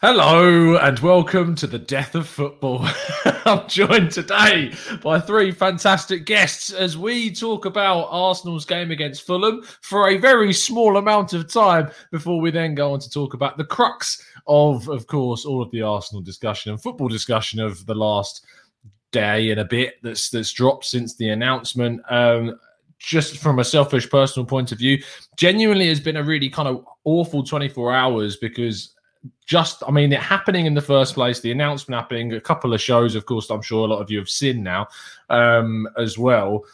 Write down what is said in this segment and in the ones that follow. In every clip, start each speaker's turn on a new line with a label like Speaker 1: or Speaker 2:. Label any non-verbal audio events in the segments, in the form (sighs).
Speaker 1: Hello and welcome to the death of football. (laughs) I'm joined today by three fantastic guests as we talk about Arsenal's game against Fulham for a very small amount of time before we then go on to talk about the crux of, of course, all of the Arsenal discussion and football discussion of the last day and a bit that's that's dropped since the announcement. Um, just from a selfish personal point of view, genuinely has been a really kind of awful 24 hours because just I mean it happening in the first place, the announcement happening, a couple of shows, of course, I'm sure a lot of you have seen now um, as well.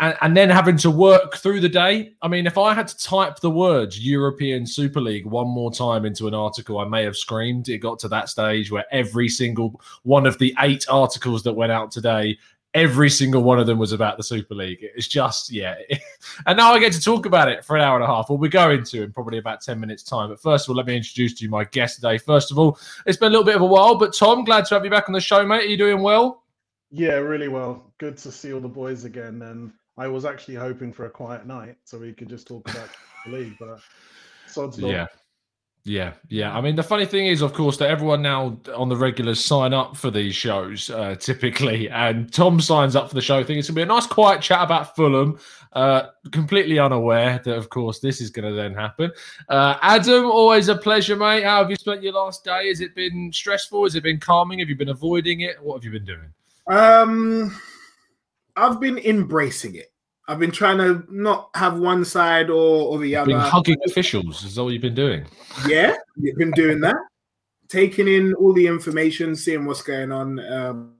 Speaker 1: And, and, then having to work through the day. I mean, if I had to type the words European Super League one more time into an article, I may have screamed. It got to that stage where every single one of the eight articles that went out today every single one of them was about the Super League. It's just, yeah. (laughs) and now I get to talk about it for an hour and a half. Well, we go into in probably about 10 minutes' time. But first of all, let me introduce to you my guest today. First of all, it's been a little bit of a while, but Tom, glad to have you back on the show, mate. Are you doing well?
Speaker 2: Yeah, really well. Good to see all the boys again. And I was actually hoping for a quiet night so we could just talk about the league, but sod's law.
Speaker 1: Yeah. Yeah, yeah. I mean, the funny thing is, of course, that everyone now on the regulars sign up for these shows uh, typically, and Tom signs up for the show. I think it's gonna be a nice, quiet chat about Fulham. Uh, completely unaware that, of course, this is going to then happen. Uh, Adam, always a pleasure, mate. How have you spent your last day? Has it been stressful? Has it been calming? Have you been avoiding it? What have you been doing?
Speaker 3: Um, I've been embracing it. I've been trying to not have one side or, or the other.
Speaker 1: Been hugging officials is all you've been doing.
Speaker 3: Yeah, you've been doing that. Taking in all the information, seeing what's going on. Um,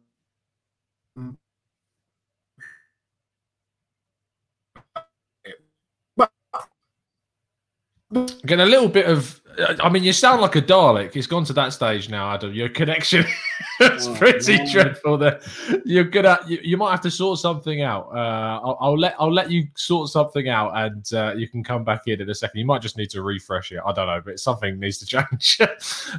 Speaker 1: Getting a little bit of I mean, you sound like a Dalek. It's gone to that stage now, Adam. Your connection (laughs) is oh, pretty man. dreadful. There, you're good at. You, you, might have to sort something out. Uh, I'll, I'll, let I'll let you sort something out, and uh, you can come back in in a second. You might just need to refresh it. I don't know, but something needs to (laughs) change.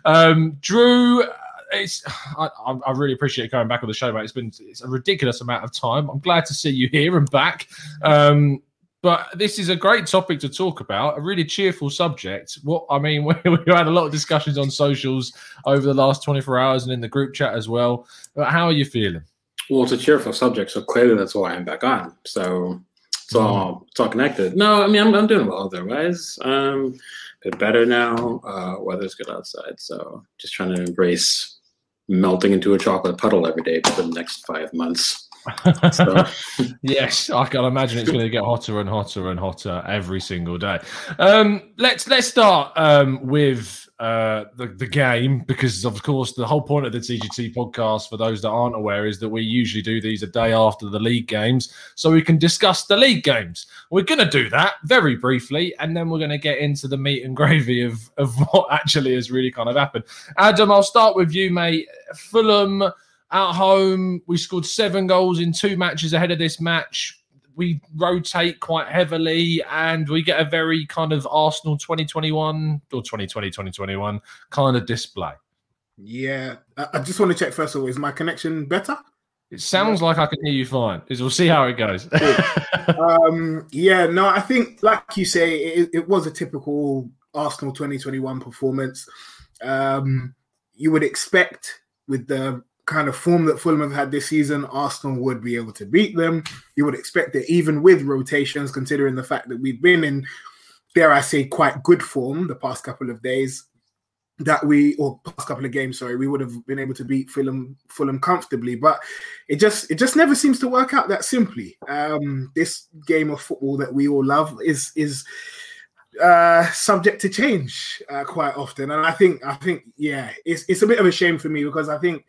Speaker 1: um, Drew, it's I, I, really appreciate coming back on the show, mate. It's been it's a ridiculous amount of time. I'm glad to see you here and back. Um, but this is a great topic to talk about, a really cheerful subject. What I mean, (laughs) we, we had a lot of discussions on socials over the last 24 hours and in the group chat as well. But how are you feeling?
Speaker 4: Well, it's a cheerful subject, so clearly that's why I'm back on. So it's all mm. it's all connected. No, I mean I'm, I'm doing well otherwise. Um, a bit better now. Uh, weather's good outside, so just trying to embrace melting into a chocolate puddle every day for the next five months.
Speaker 1: So. (laughs) (laughs) yes, I can imagine it's going to get hotter and hotter and hotter every single day. Um, let's let's start um, with uh, the the game because of course the whole point of the TGT podcast, for those that aren't aware, is that we usually do these a day after the league games, so we can discuss the league games. We're going to do that very briefly, and then we're going to get into the meat and gravy of of (laughs) what actually has really kind of happened. Adam, I'll start with you, mate. Fulham at home. We scored seven goals in two matches ahead of this match. We rotate quite heavily and we get a very kind of Arsenal 2021 or 2020 2021 kind of display.
Speaker 3: Yeah, I just want to check first of all, is my connection better?
Speaker 1: It sounds like I can hear you fine. We'll see how it goes. (laughs)
Speaker 3: um, yeah, no, I think, like you say, it, it was a typical Arsenal 2021 performance. Um, you would expect with the kind of form that Fulham have had this season, Arsenal would be able to beat them. You would expect that even with rotations, considering the fact that we've been in, dare I say, quite good form the past couple of days, that we or past couple of games, sorry, we would have been able to beat Fulham Fulham comfortably. But it just it just never seems to work out that simply. Um, this game of football that we all love is is uh, subject to change uh, quite often, and I think I think yeah, it's it's a bit of a shame for me because I think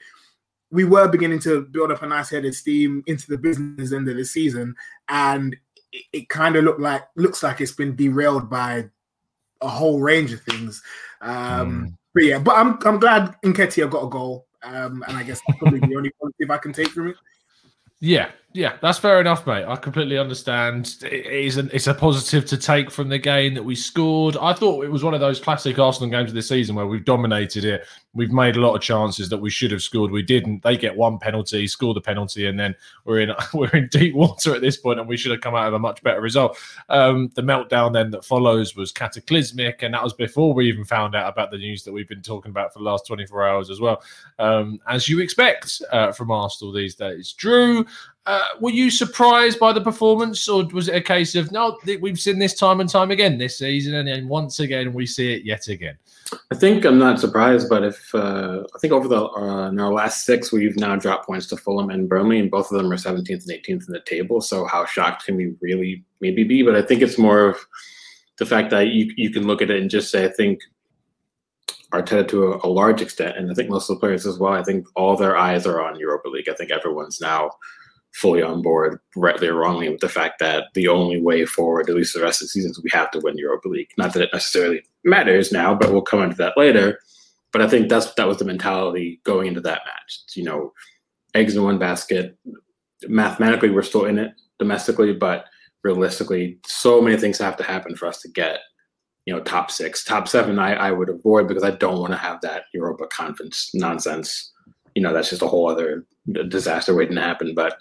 Speaker 3: we were beginning to build up a nice head of steam into the business end of the season, and it, it kind of looked like looks like it's been derailed by a whole range of things. Um, mm. But yeah, but I'm I'm glad Nketiah got a goal, um, and I guess that's probably the (laughs) only positive I can take from it.
Speaker 1: Yeah, yeah, that's fair enough, mate. I completely understand. It is an, it's a positive to take from the game that we scored. I thought it was one of those classic Arsenal games of the season where we've dominated it. We've made a lot of chances that we should have scored. We didn't. They get one penalty, score the penalty, and then we're in (laughs) we're in deep water at this point, and we should have come out of a much better result. Um, the meltdown then that follows was cataclysmic, and that was before we even found out about the news that we've been talking about for the last 24 hours as well. Um, as you expect uh, from Arsenal these days, Drew. Uh, were you surprised by the performance, or was it a case of no? We've seen this time and time again this season, and then once again we see it yet again.
Speaker 4: I think I'm not surprised, but if uh, I think over the uh, in our last six, we've now dropped points to Fulham and Burnley, and both of them are 17th and 18th in the table. So how shocked can we really maybe be? But I think it's more of the fact that you you can look at it and just say, I think Arteta to a, a large extent, and I think most of the players as well. I think all their eyes are on Europa League. I think everyone's now fully on board, rightly or wrongly, with the fact that the only way forward, at least the rest of the season, is we have to win Europa League. Not that it necessarily matters now, but we'll come into that later. But I think that's that was the mentality going into that match. It's, you know, eggs in one basket. Mathematically, we're still in it domestically, but realistically, so many things have to happen for us to get, you know, top six, top seven. I, I would avoid because I don't want to have that Europa conference nonsense. You know, that's just a whole other disaster waiting to happen. But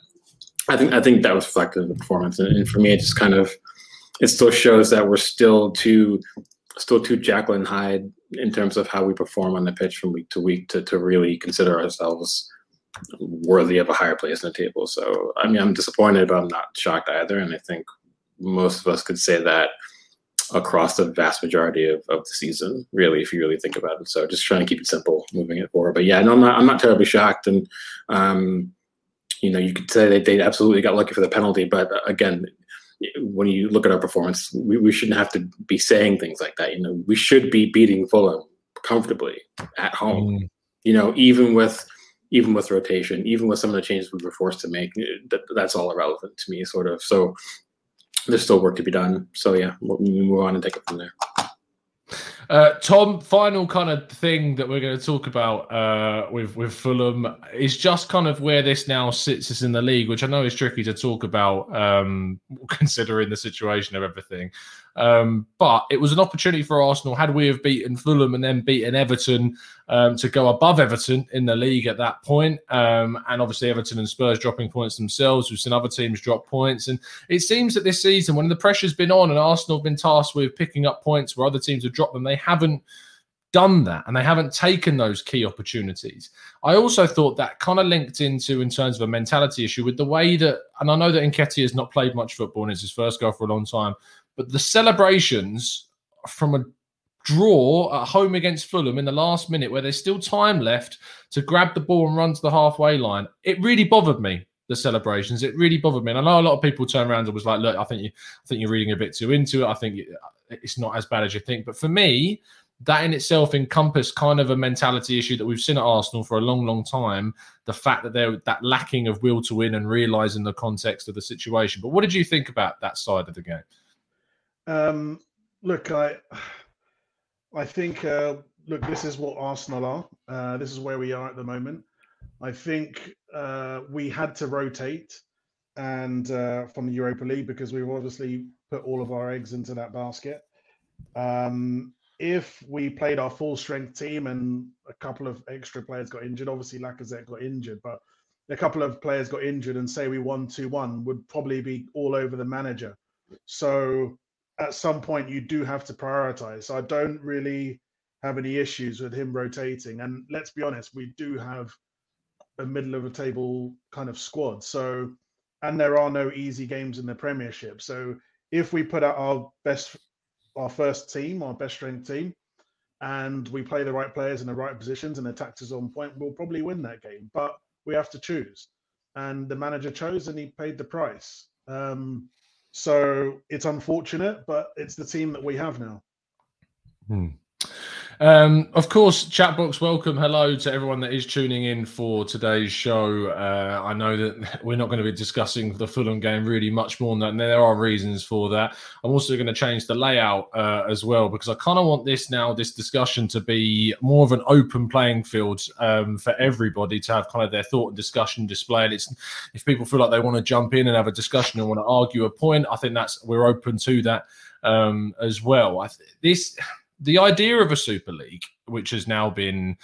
Speaker 4: I think I think that was reflected in the performance, and, and, for me, it just kind of it still shows that we're still too still too and Hyde in terms of how we perform on the pitch from week to week to to really consider ourselves worthy of a higher place in the table. So I mean, I'm disappointed, but I'm not shocked either, and I think most of us could say that across the vast majority of, of the season, really, if you really think about it. So just trying to keep it simple, moving it forward. But yeah, no, I'm not I'm not terribly shocked, and um, you know, you could say they, they absolutely got lucky for the penalty, but uh, again, when you look at our performance, we, we shouldn't have to be saying things like that. You know, we should be beating Fulham comfortably at home. Mm. You know, even with even with rotation, even with some of the changes we were forced to make, that, that's all irrelevant to me, sort of. So there's still work to be done. So yeah, we'll move on and take it from there.
Speaker 1: Uh, Tom, final kind of thing that we're going to talk about uh, with with Fulham is just kind of where this now sits us in the league, which I know is tricky to talk about um, (laughs) considering the situation of everything. Um, but it was an opportunity for Arsenal, had we have beaten Fulham and then beaten Everton, um, to go above Everton in the league at that point. Um, and obviously, Everton and Spurs dropping points themselves. We've seen other teams drop points. And it seems that this season, when the pressure's been on and Arsenal have been tasked with picking up points where other teams have dropped them, they haven't done that and they haven't taken those key opportunities. I also thought that kind of linked into in terms of a mentality issue with the way that, and I know that Nketiah has not played much football and it's his first goal for a long time, but the celebrations from a draw at home against Fulham in the last minute, where there's still time left to grab the ball and run to the halfway line, it really bothered me. The celebrations, it really bothered me. And I know a lot of people turned around and was like, "Look, I think you, I think you're reading a bit too into it. I think it's not as bad as you think." But for me, that in itself encompassed kind of a mentality issue that we've seen at Arsenal for a long, long time. The fact that they're that lacking of will to win and realizing the context of the situation. But what did you think about that side of the game?
Speaker 2: Um, look, I I think uh, look, this is what Arsenal are. Uh, this is where we are at the moment. I think uh, we had to rotate and uh, from the Europa League because we've obviously put all of our eggs into that basket. Um, if we played our full strength team and a couple of extra players got injured, obviously Lacazette got injured, but a couple of players got injured and say we won 2 1 would probably be all over the manager. So at some point, you do have to prioritize. So I don't really have any issues with him rotating. And let's be honest, we do have a middle of a table kind of squad. So, and there are no easy games in the Premiership. So if we put out our best our first team, our best strength team, and we play the right players in the right positions and the tactics on point, we'll probably win that game. But we have to choose. And the manager chose and he paid the price. Um, so it's unfortunate, but it's the team that we have now.
Speaker 1: Hmm. Um, of course, chat box welcome. Hello to everyone that is tuning in for today's show. Uh, I know that (laughs) we're not going to be discussing the Fulham game really much more than that, and there are reasons for that. I'm also going to change the layout uh, as well because I kind of want this now, this discussion, to be more of an open playing field um, for everybody to have kind of their thought and discussion displayed. It's if people feel like they want to jump in and have a discussion and want to argue a point, I think that's we're open to that um, as well. Th- this the idea of a Super League, which has now been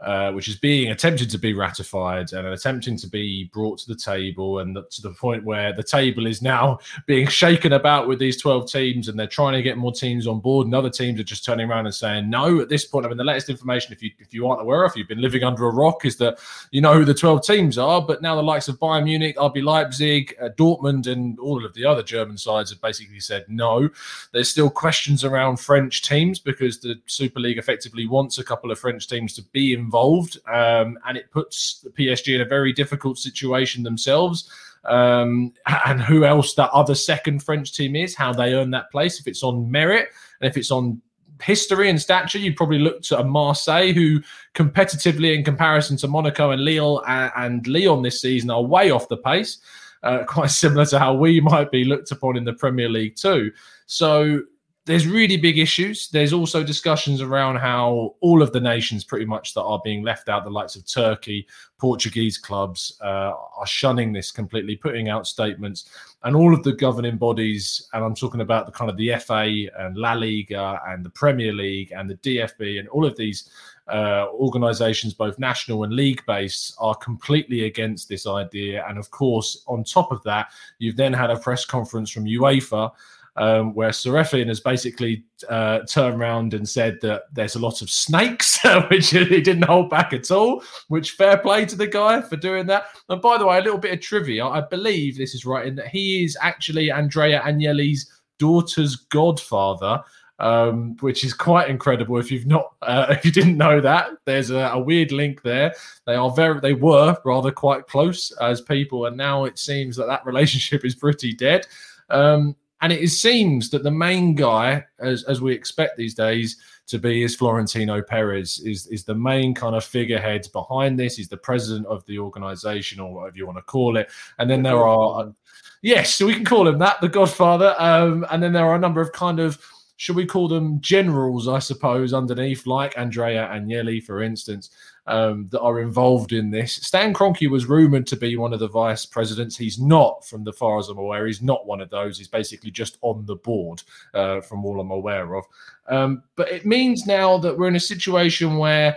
Speaker 1: uh, which is being attempted to be ratified and attempting to be brought to the table, and to the point where the table is now (laughs) being shaken about with these 12 teams, and they're trying to get more teams on board, and other teams are just turning around and saying no. At this point, I mean, the latest information, if you if you aren't aware, if you've been living under a rock, is that you know who the 12 teams are, but now the likes of Bayern Munich, RB Leipzig, uh, Dortmund, and all of the other German sides have basically said no. There's still questions around French teams because the Super League effectively wants a couple of French teams to be in involved, um, and it puts the PSG in a very difficult situation themselves. Um, (laughs) and who else that other second French team is, how they earn that place, if it's on merit and if it's on history and stature, you probably looked at a Marseille who, competitively in comparison to Monaco and Lille and, and Lyon this season, are way off the pace. Uh, (laughs) quite similar to how we might be looked upon in the Premier League too. So there's really big issues. There's also discussions around how all of the nations, pretty much, that are being left out, the likes of Turkey, Portuguese clubs, uh, are shunning this completely, putting out statements, and all of the governing bodies. And I'm talking about the kind of the FA and La Liga and the Premier League and the DFB and all of these uh, organizations, both national and league based, are completely against this idea. And of course, on top of that, you've then had a press conference from UEFA um, where Ceferin has basically uh, turned around and said that there's a lot of snakes, (laughs) which he didn't hold back at all. Which fair play to the guy for doing that. And by the way, a little bit of trivia: I believe this is right in that he is actually Andrea Agnelli's daughter's godfather. Um, which is quite incredible. If you've not, uh, (laughs) if you didn't know that, there's a, a, weird link there. They are very, they were rather quite close as people, and now it seems that that (laughs) relationship is pretty dead. Um, and it seems that the main guy, as, as we expect these days to be, is Florentino Perez, is, is the main kind of figurehead behind this. He's the president of the organization, or whatever you want to call it. And then there are, yes, so we can call him that, the Godfather. Um, and then there are a number of kind of, should we call them generals, I suppose, underneath, like Andrea Agnelli, for instance, um, that are involved in this. Stan Kroenke was rumored to be one of the vice presidents. He's not, from the far as I'm aware, he's not one of those. He's basically just on the board, uh, from all I'm aware of. Um, but it means now that we're in a situation where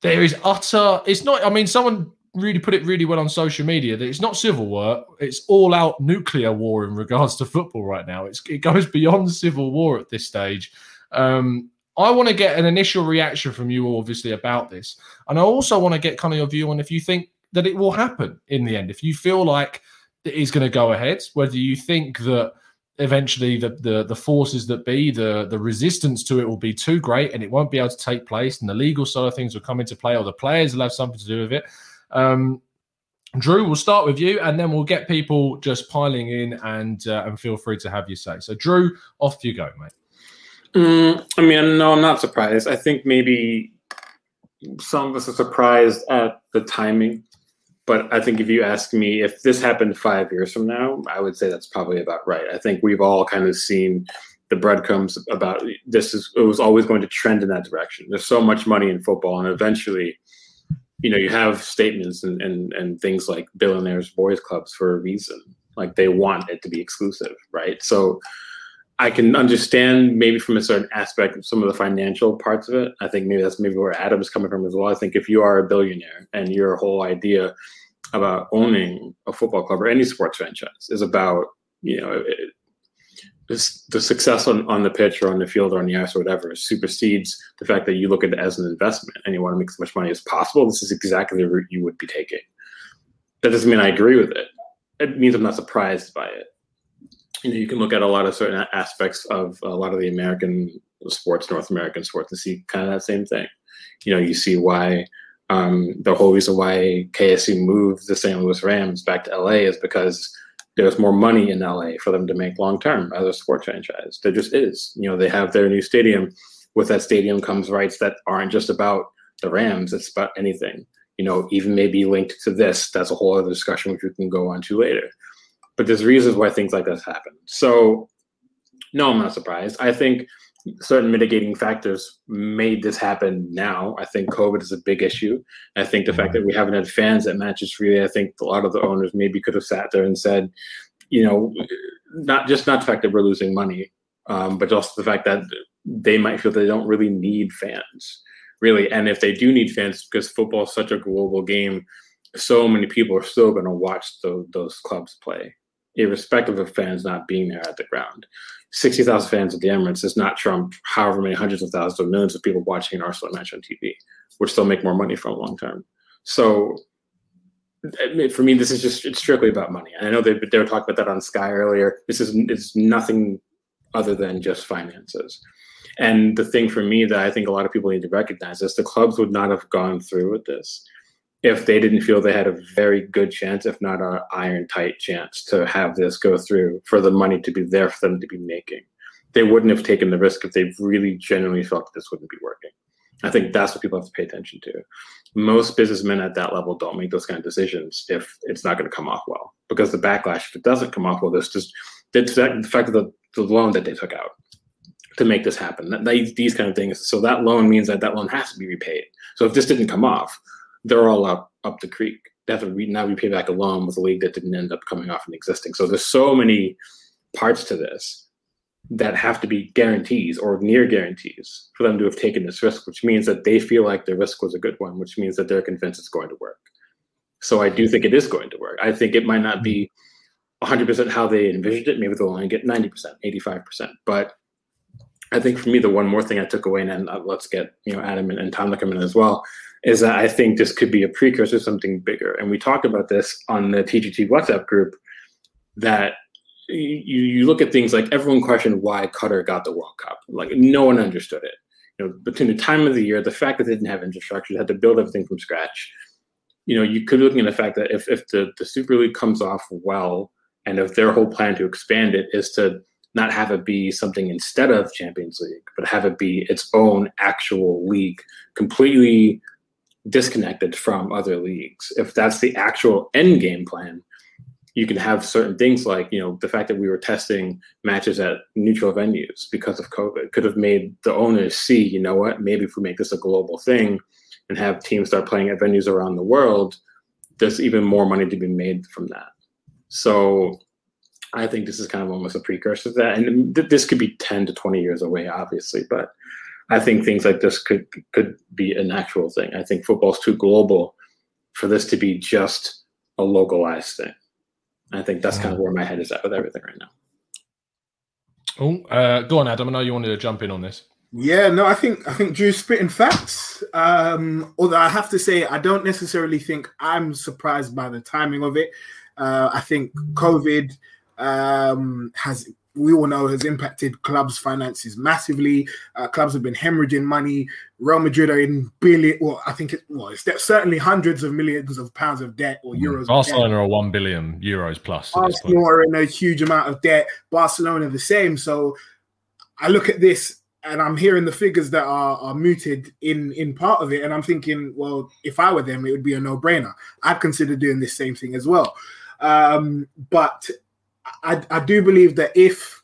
Speaker 1: there is utter. It's not. I mean, someone really put it really well on social media that it's not civil war; it's all out nuclear war in regards to football right now. It's, it goes beyond civil war at this stage. Um, I want to get an initial reaction from you, obviously, about this. And I also want to get kind of your view on if you think that it will happen in the end. If you feel like it is going to go ahead, whether you think that eventually the, the the forces that be, the the resistance to it will be too great and it won't be able to take place, and the legal side of things will come into play, or the players will have something to do with it. Um, Drew, we'll start with you, and then we'll get people just piling in, and uh, and feel free to have your say. So, Drew, off you go, mate.
Speaker 4: Mm, I mean, no, I'm not surprised. I think maybe some of us are surprised at the timing. But I think if you ask me if this happened five years from now, I would say that's probably about right. I think we've all kind of seen the breadcrumbs about this is it was always going to trend in that direction. There's so much money in football, and eventually you know, you have statements and, and, and things like billionaires boys clubs for a reason. Like they want it to be exclusive, right? So I can understand maybe from a certain aspect of some of the financial parts of it. I think maybe that's maybe where Adam's coming from as well. I think if you are a billionaire and your whole idea about owning a football club or any sports franchise is about, you know, it, the success on, on the pitch or on the field or on the ice or whatever supersedes the fact that you look at it as an investment and you want to make as much money as possible. This is exactly the route you would be taking. That doesn't mean I agree with it. It means I'm not surprised by it. You know, you can look at a lot of certain aspects of a lot of the American sports, North American sports, and see kind of that same thing. You know, you see why um, the whole reason why KSE moved the St. Louis Rams back to LA is because there's more money in LA for them to make long term as a sports franchise. There just is. You know, they have their new stadium. With that stadium comes rights that aren't just about the Rams, it's about anything. You know, even maybe linked to this. That's a whole other discussion which we can go on to later. But there's reasons why things like this happen. So no, I'm not surprised. I think certain mitigating factors made this happen now. I think COVID is a big issue. I think the fact that we haven't had fans at matches freely, I think a lot of the owners maybe could have sat there and said, you know, not just not the fact that we're losing money, um, but also the fact that they might feel they don't really need fans, really. And if they do need fans, because football is such a global game, so many people are still going to watch the, those clubs play, irrespective of fans not being there at the ground. 60,000 fans at the Emirates does not trump however many hundreds of thousands or millions of people watching an Arsenal match on TV, which still make more money from long term. So for me, this is just it's strictly about money. And I know they they were talking about that on Sky earlier. This is it's nothing other than just finances. And the thing for me that I think a lot of people need to recognize is the clubs would not have gone through with this if they didn't feel they had a very good chance, if not an iron tight chance, to have this go through for the money to be there for them to be making. They wouldn't have taken the risk if they really genuinely felt that this wouldn't be working. I think that's what people have to pay attention to. Most businessmen at that level don't make those kind of decisions if it's not going to come off well, because the backlash, if it doesn't come off well, this just the fact of the, the loan that they took out to make this happen. That, these kind of things. So that loan means that that loan has to be repaid. So if this didn't come off, they're all up up the creek. To re- now repay back a loan with a league that didn't end up coming off and existing. So there's so many parts to this that have to be guarantees or near guarantees for them to have taken this risk, which means that they feel like the risk was a good one, which means that they're convinced it's going to work. So I do think it is going to work. I think it might not be 100% how they envisioned it. Maybe they'll only get 90%, 85%. But I think for me, the one more thing I took away, and uh, let's get you know Adam and, and Tom to come in as well, is that I think this could be a precursor to something bigger. And we talked about this on the TGT WhatsApp group that you, you look at things like everyone questioned why Qatar got the World Cup. Like no one understood it. You know, between the time of the year, the fact that they didn't have infrastructure, they had to build everything from scratch. You know, you could be looking at the fact that if, if the, the Super League comes off well, and if their whole plan to expand it is to not have it be something instead of Champions League, but have it be its own actual league, completely disconnected from other leagues. If that's the actual end game plan, you can have certain things like, you know, the fact that we were testing matches at neutral venues because of COVID could have made the owners see, you know what, maybe if we make this a global thing and have teams start playing at venues around the world, there's even more money to be made from that. So I think this is kind of almost a precursor to that. And th- this could be 10 to 20 years away, obviously, but I think things like this could could be an actual thing. I think football's too global for this to be just a localized thing. I think that's kind of where my head is at with everything right now.
Speaker 1: Oh, uh, go on, Adam. I know you wanted to jump in on this.
Speaker 3: Yeah, no, I think I think Drew's spitting facts. Um, although I have to say, I don't necessarily think I'm surprised by the timing of it. Uh, I think COVID um, has we all know has impacted clubs' finances massively. Uh, clubs have been hemorrhaging money. Real Madrid are in billion. Well, I think it was well, certainly hundreds of millions of pounds of debt or mm. euros.
Speaker 1: Barcelona are one billion euros plus.
Speaker 3: Arsenal are in a huge amount of debt. Barcelona the same. So I look at this and I'm hearing the figures that are, are mooted in in part of it, and I'm thinking, well, if I were them, it would be a no brainer. I'd consider doing this same thing as well. Um, but I, I do believe that if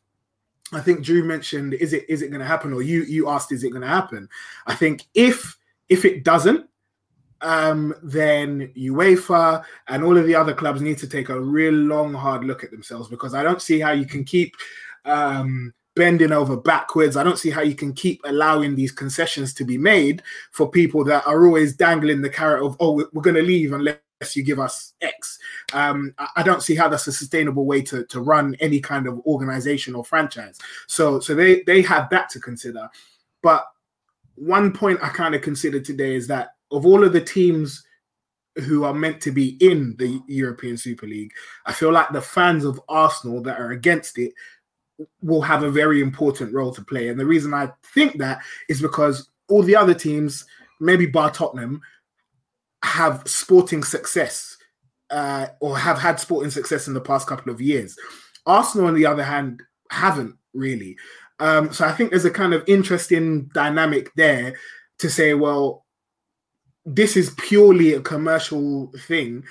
Speaker 3: I think Drew mentioned, is it is it going to happen, or you you asked, is it going to happen? I think if if it doesn't, um, then UEFA and all of the other clubs need to take a real long, hard look at themselves because I don't see how you can keep um, bending over backwards. I don't see how you can keep allowing these concessions to be made for people that are always dangling the carrot of, oh, we're going to leave unless you give us X. Um, I don't see how that's a sustainable way to, to run any kind of organization or franchise. So, so they they have that to consider. But one point I kind of considered today is that of all of the teams who are meant to be in the European Super League, I feel like the fans of Arsenal that are against it will have a very important role to play. And the reason I think that is because all the other teams, maybe bar Tottenham, have sporting success uh, or have had sporting success in the past couple of years. Arsenal, on the other hand, haven't really. Um, so I think there's a kind of interesting dynamic there to say, well, this is purely a commercial thing.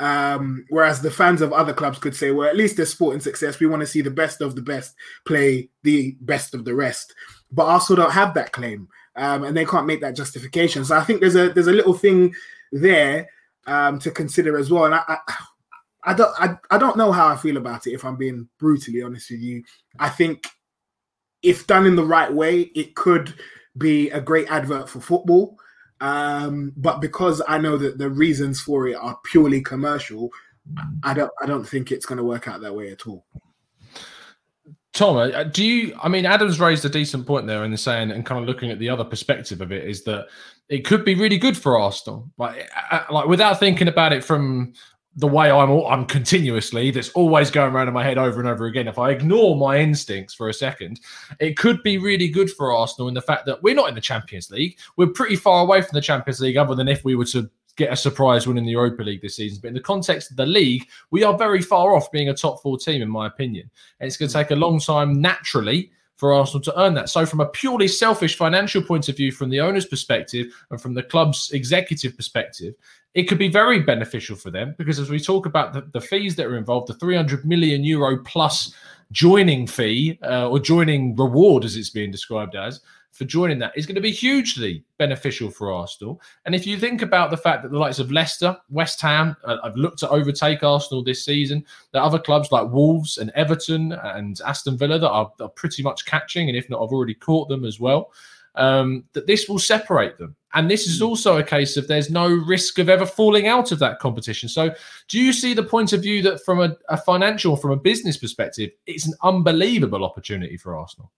Speaker 3: Um, whereas the fans of other clubs could say, well, at least there's sporting success. We want to see the best of the best play the best of the rest. But Arsenal don't have that claim, um, and they can't make that justification. So I think there's a there's a little thing there um, to consider as well. And I, I, I don't I, I don't know how I feel about it. If I'm being brutally honest with you, I think if done in the right way, it could be a great advert for football. Um, but because I know that the reasons for it are purely commercial, I don't I don't think it's going to work out that way at all.
Speaker 1: Tom, uh, do you? I mean, Adam's raised a decent point there in the saying, and kind of looking at the other perspective of it is that it could be really good for Arsenal, like, uh, like without thinking about it from the way I'm I'm continuously that's always going around in my head over and over again. If I ignore my instincts for a second, it could be really good for Arsenal in the fact that we're not in the Champions League. We're pretty far away from the Champions League, other than if we were to get a surprise win in the Europa League this season. But in the context of the league, we are very far off being a top four team, in my opinion. And it's going to take a long time naturally for Arsenal to earn that. So, from a purely selfish financial point of view, from the owner's perspective and from the club's executive perspective, it could be very beneficial for them because as we talk about the, the fees that are involved, the 300 million euro plus joining fee uh, or joining reward, as it's being described as, for joining that is going to be hugely beneficial for Arsenal. And if you think about the fact that the likes of Leicester, West Ham uh, have looked to overtake Arsenal this season, there are other clubs like Wolves and Everton and Aston Villa that are, are pretty much catching, and if not, I've already caught them as well. Um, that this will separate them. And this is also a case of there's no risk of ever falling out of that competition. So, do you see the point of view that from a, a financial, from a business perspective, it's an unbelievable opportunity for Arsenal?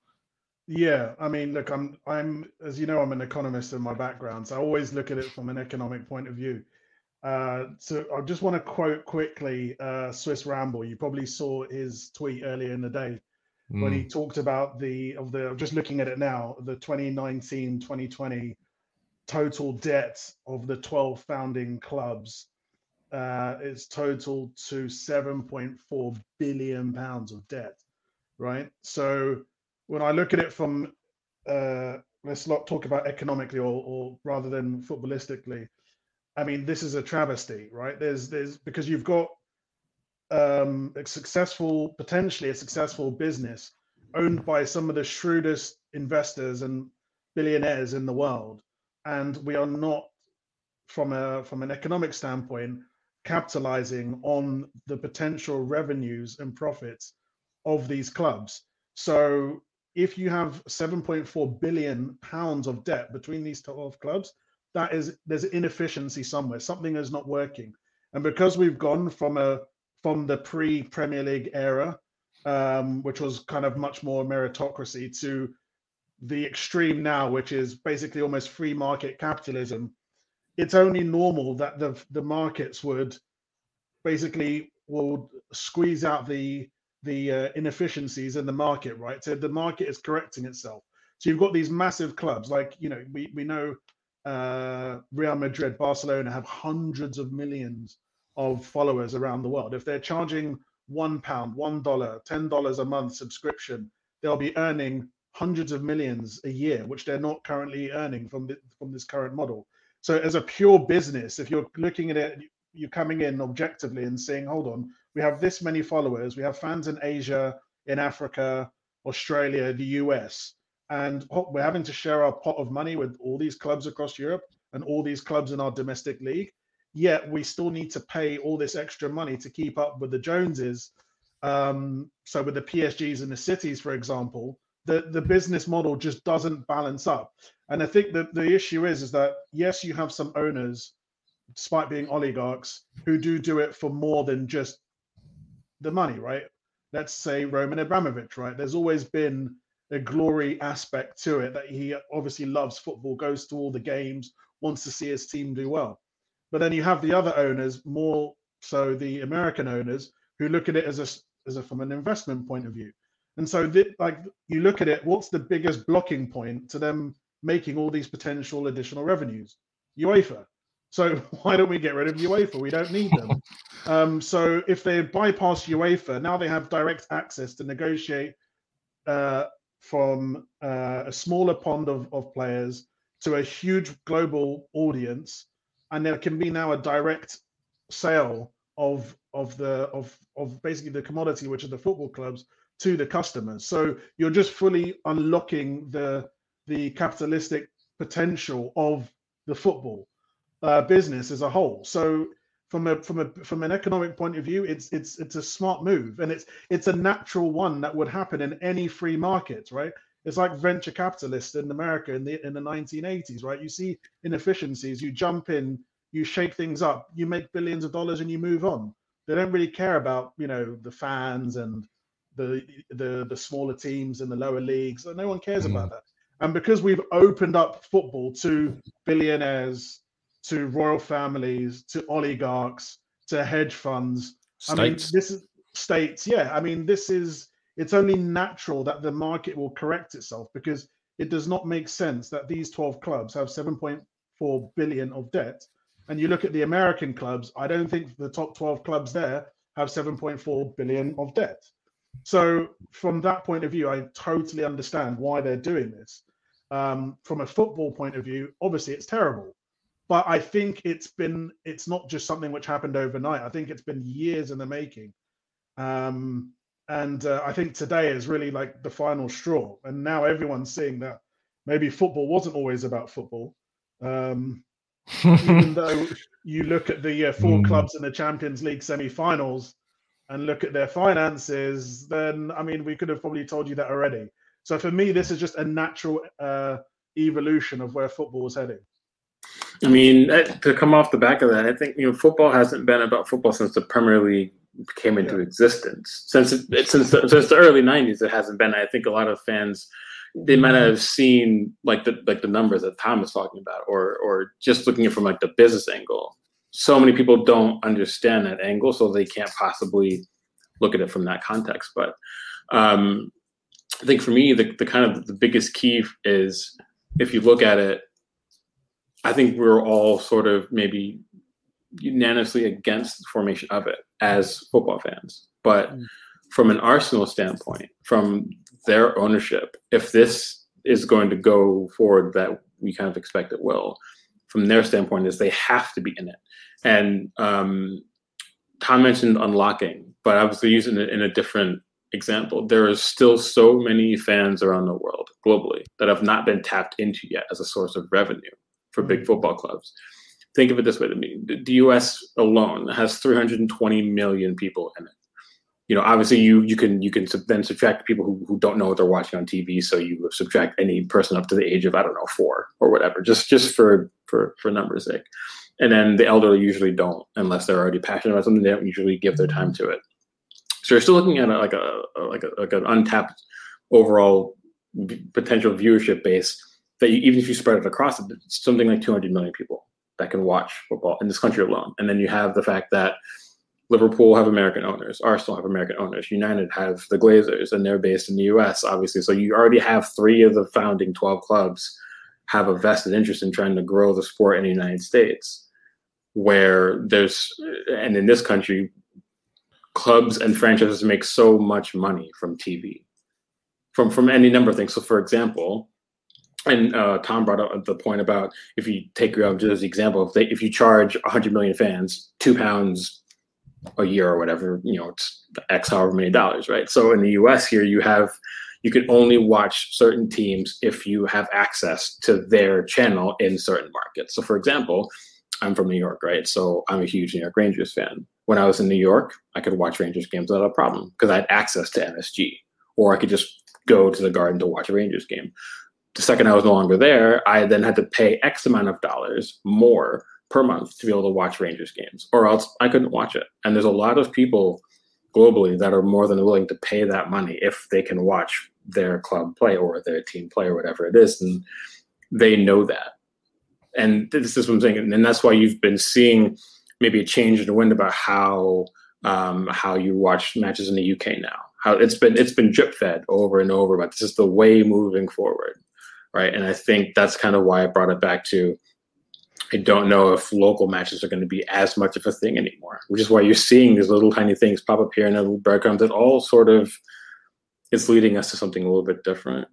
Speaker 2: Yeah, I mean, look, I'm, I'm, as you know, I'm an economist in my background, so I always look at it from an economic point of view. Uh, so I just want to quote quickly uh, Swiss Ramble. You probably saw his tweet earlier in the day mm. when he hmm. talked about the of the. Just looking at it now, the 2019-2020 total debt of the 12 founding clubs uh, is total to 7.4 billion pounds of debt, right? So when I look at it from uh, let's not talk about economically or, or rather than footballistically. I mean, this is a travesty, right? There's there's because you've got um, a successful, potentially a successful business owned by some of the shrewdest investors and billionaires in the world, and we are not, from a from an economic standpoint, capitalizing on the potential revenues and profits of these clubs. So if you have 7.4 billion pounds of debt between these 12 clubs, that is there's inefficiency somewhere. Something is not working. And because we've gone from a from the pre-Premier League era, um, which was kind of much more meritocracy, to the extreme now, which is basically almost free market capitalism, it's only normal that the the markets would basically will squeeze out the the uh, inefficiencies in the market, right? So the market is correcting itself. So you've got these massive clubs, like you know, we we know uh, Real Madrid, Barcelona have hundreds of millions of followers around the world. If they're charging one pound, one dollar, ten dollars a month subscription, they'll be earning hundreds of millions a year, which they're not currently earning from the, from this current model. So as a pure business, if you're looking at it, you're coming in objectively and saying, hold on, we have this many followers. We have fans in Asia, in Africa, Australia, the US, and we're having to share our pot of money with all these clubs across Europe. and all these clubs in our domestic league. Yet we still need to pay all this extra money to keep up with the Joneses. Um, so with the PSGs and the cities, for example, the, the business model just doesn't balance up. And I think that the issue is is that yes, you have some owners, despite being oligarchs, who do do it for more than just the money, right? Let's say Roman Abramovich, right? There's always been a glory aspect to it that he obviously loves football, goes to all the games, wants to see his team do well. But then you have the other owners, more so the American owners, who look at it as a as a from an investment point of view. And so, like you look at it, what's the biggest blocking point to them making all these potential additional revenues? UEFA. So (laughs) why don't we get rid of UEFA? We don't need them. Um, so if they bypass UEFA, now they have direct access to negotiate uh, from uh, a smaller pond of, of players to a huge global audience, and there can be now a direct sale of of the of of basically the commodity, which are the football clubs, to the customers. So you're just fully unlocking the the capitalistic potential of the football uh, business as a whole. So from a from a from an economic point of view, it's it's it's a smart move, and it's it's a natural one that would happen in any free market, right? It's like venture capitalists in America in the in the 1980s, right? You see inefficiencies, you jump in, you shake things up, you make billions of dollars, and you move on. They don't really care about you know the fans and the the the smaller teams and the lower leagues. No one cares mm. about that. And because we've opened up football to billionaires, to royal families, to oligarchs, to hedge funds, states. I mean, this is states. Yeah, I mean, this is it's only natural that the market will correct itself because it does not make sense that these 12 clubs have 7.4 billion of debt. And you look at the American clubs, I don't think the top 12 clubs there have 7.4 billion of debt. So from that point of view, I totally understand why they're doing this. Um, from a football point of view, obviously it's terrible, but I think it's been it's not just something which happened overnight. I think it's been years in the making, um, and uh, I think today is really like the final straw. And now everyone's seeing that maybe football wasn't always about football. Um, even (laughs) though you look at the uh, four mm. clubs in the Champions League semi-finals and look at their finances, then I mean, we could have probably told you that already. So for me, this is just a natural uh, evolution of where football is heading.
Speaker 4: I mean, eh, to come off the back of that, I think you know football hasn't been about football since the Premier League came into yeah. existence. Since it, since the, since the early '90s, it hasn't been. I think a lot of fans they might mm-hmm. have seen like the like the numbers that Tom was talking about, or or just looking at from like the business angle so many people don't understand that angle, so they can't possibly look at it from that context. But um, I think for me, the, the kind of the biggest key is if you look at it, I think we're all sort of maybe unanimously against the formation of it as football fans. But mm. from an Arsenal standpoint, from their ownership, if this is going to go forward that we kind of expect it will, from their standpoint is they have to be in it. And um, Tom mentioned unlocking, but I was using it in a different example. There are still so many fans around the world globally that have not been tapped into yet as a source of revenue for big football clubs. Think of it this way: the U.S. alone has 320 million people in it you know, obviously you you can you can then subtract people who, who don't know what they're watching on TV. So you subtract any person up to the age of I don't know four or whatever, just just for for for numbers sake. And then the elderly usually don't, unless they're already passionate about something. They don't usually give their time to it. So you're still looking at a, like a like a like an untapped overall potential viewership base that you, even if you spread it across, something like 200 million people that can watch football in this country alone. And then you have the fact that Liverpool have American owners, Arsenal have American owners, United have the Glazers, and they're based in the US, obviously. So you already have three of the founding 12 clubs have a vested interest in trying to grow the sport in the United States, where there's, and in this country, clubs and franchises make so much money from TV, from, from any number of things. So, for example, and uh, Tom brought up the point about if you take your just as example, if they if you charge 100 million fans two pounds a year or whatever, you know, it's X however many dollars, right? So in the US here, you have you can only watch certain teams if you have access to their channel in certain markets. So, for example, I'm from New York, right? So I'm a huge New York Rangers fan. When I was in New York, I could watch Rangers games without a problem because I had access to MSG, or I could just go to the Garden to watch a Rangers game. The second I was no longer there, I then had to pay X amount of dollars more per month to be able to watch Rangers games, or else I couldn't watch it. And there's a lot of people globally that are more than willing to pay that money if they can watch their club play or their team play or whatever it is. And they know that. And this is what I'm saying. And that's why you've been seeing maybe a change in the wind about how um, how you watch matches in the UK now. How it's been it's been drip fed over and over, but this is the way moving forward. Right. And I think that's kind of why I brought it back to I don't know if local matches are going to be as much of a thing anymore, which is why you're seeing these little tiny things pop up here and little breadcrumbs that all sort of is leading us to something a little bit different.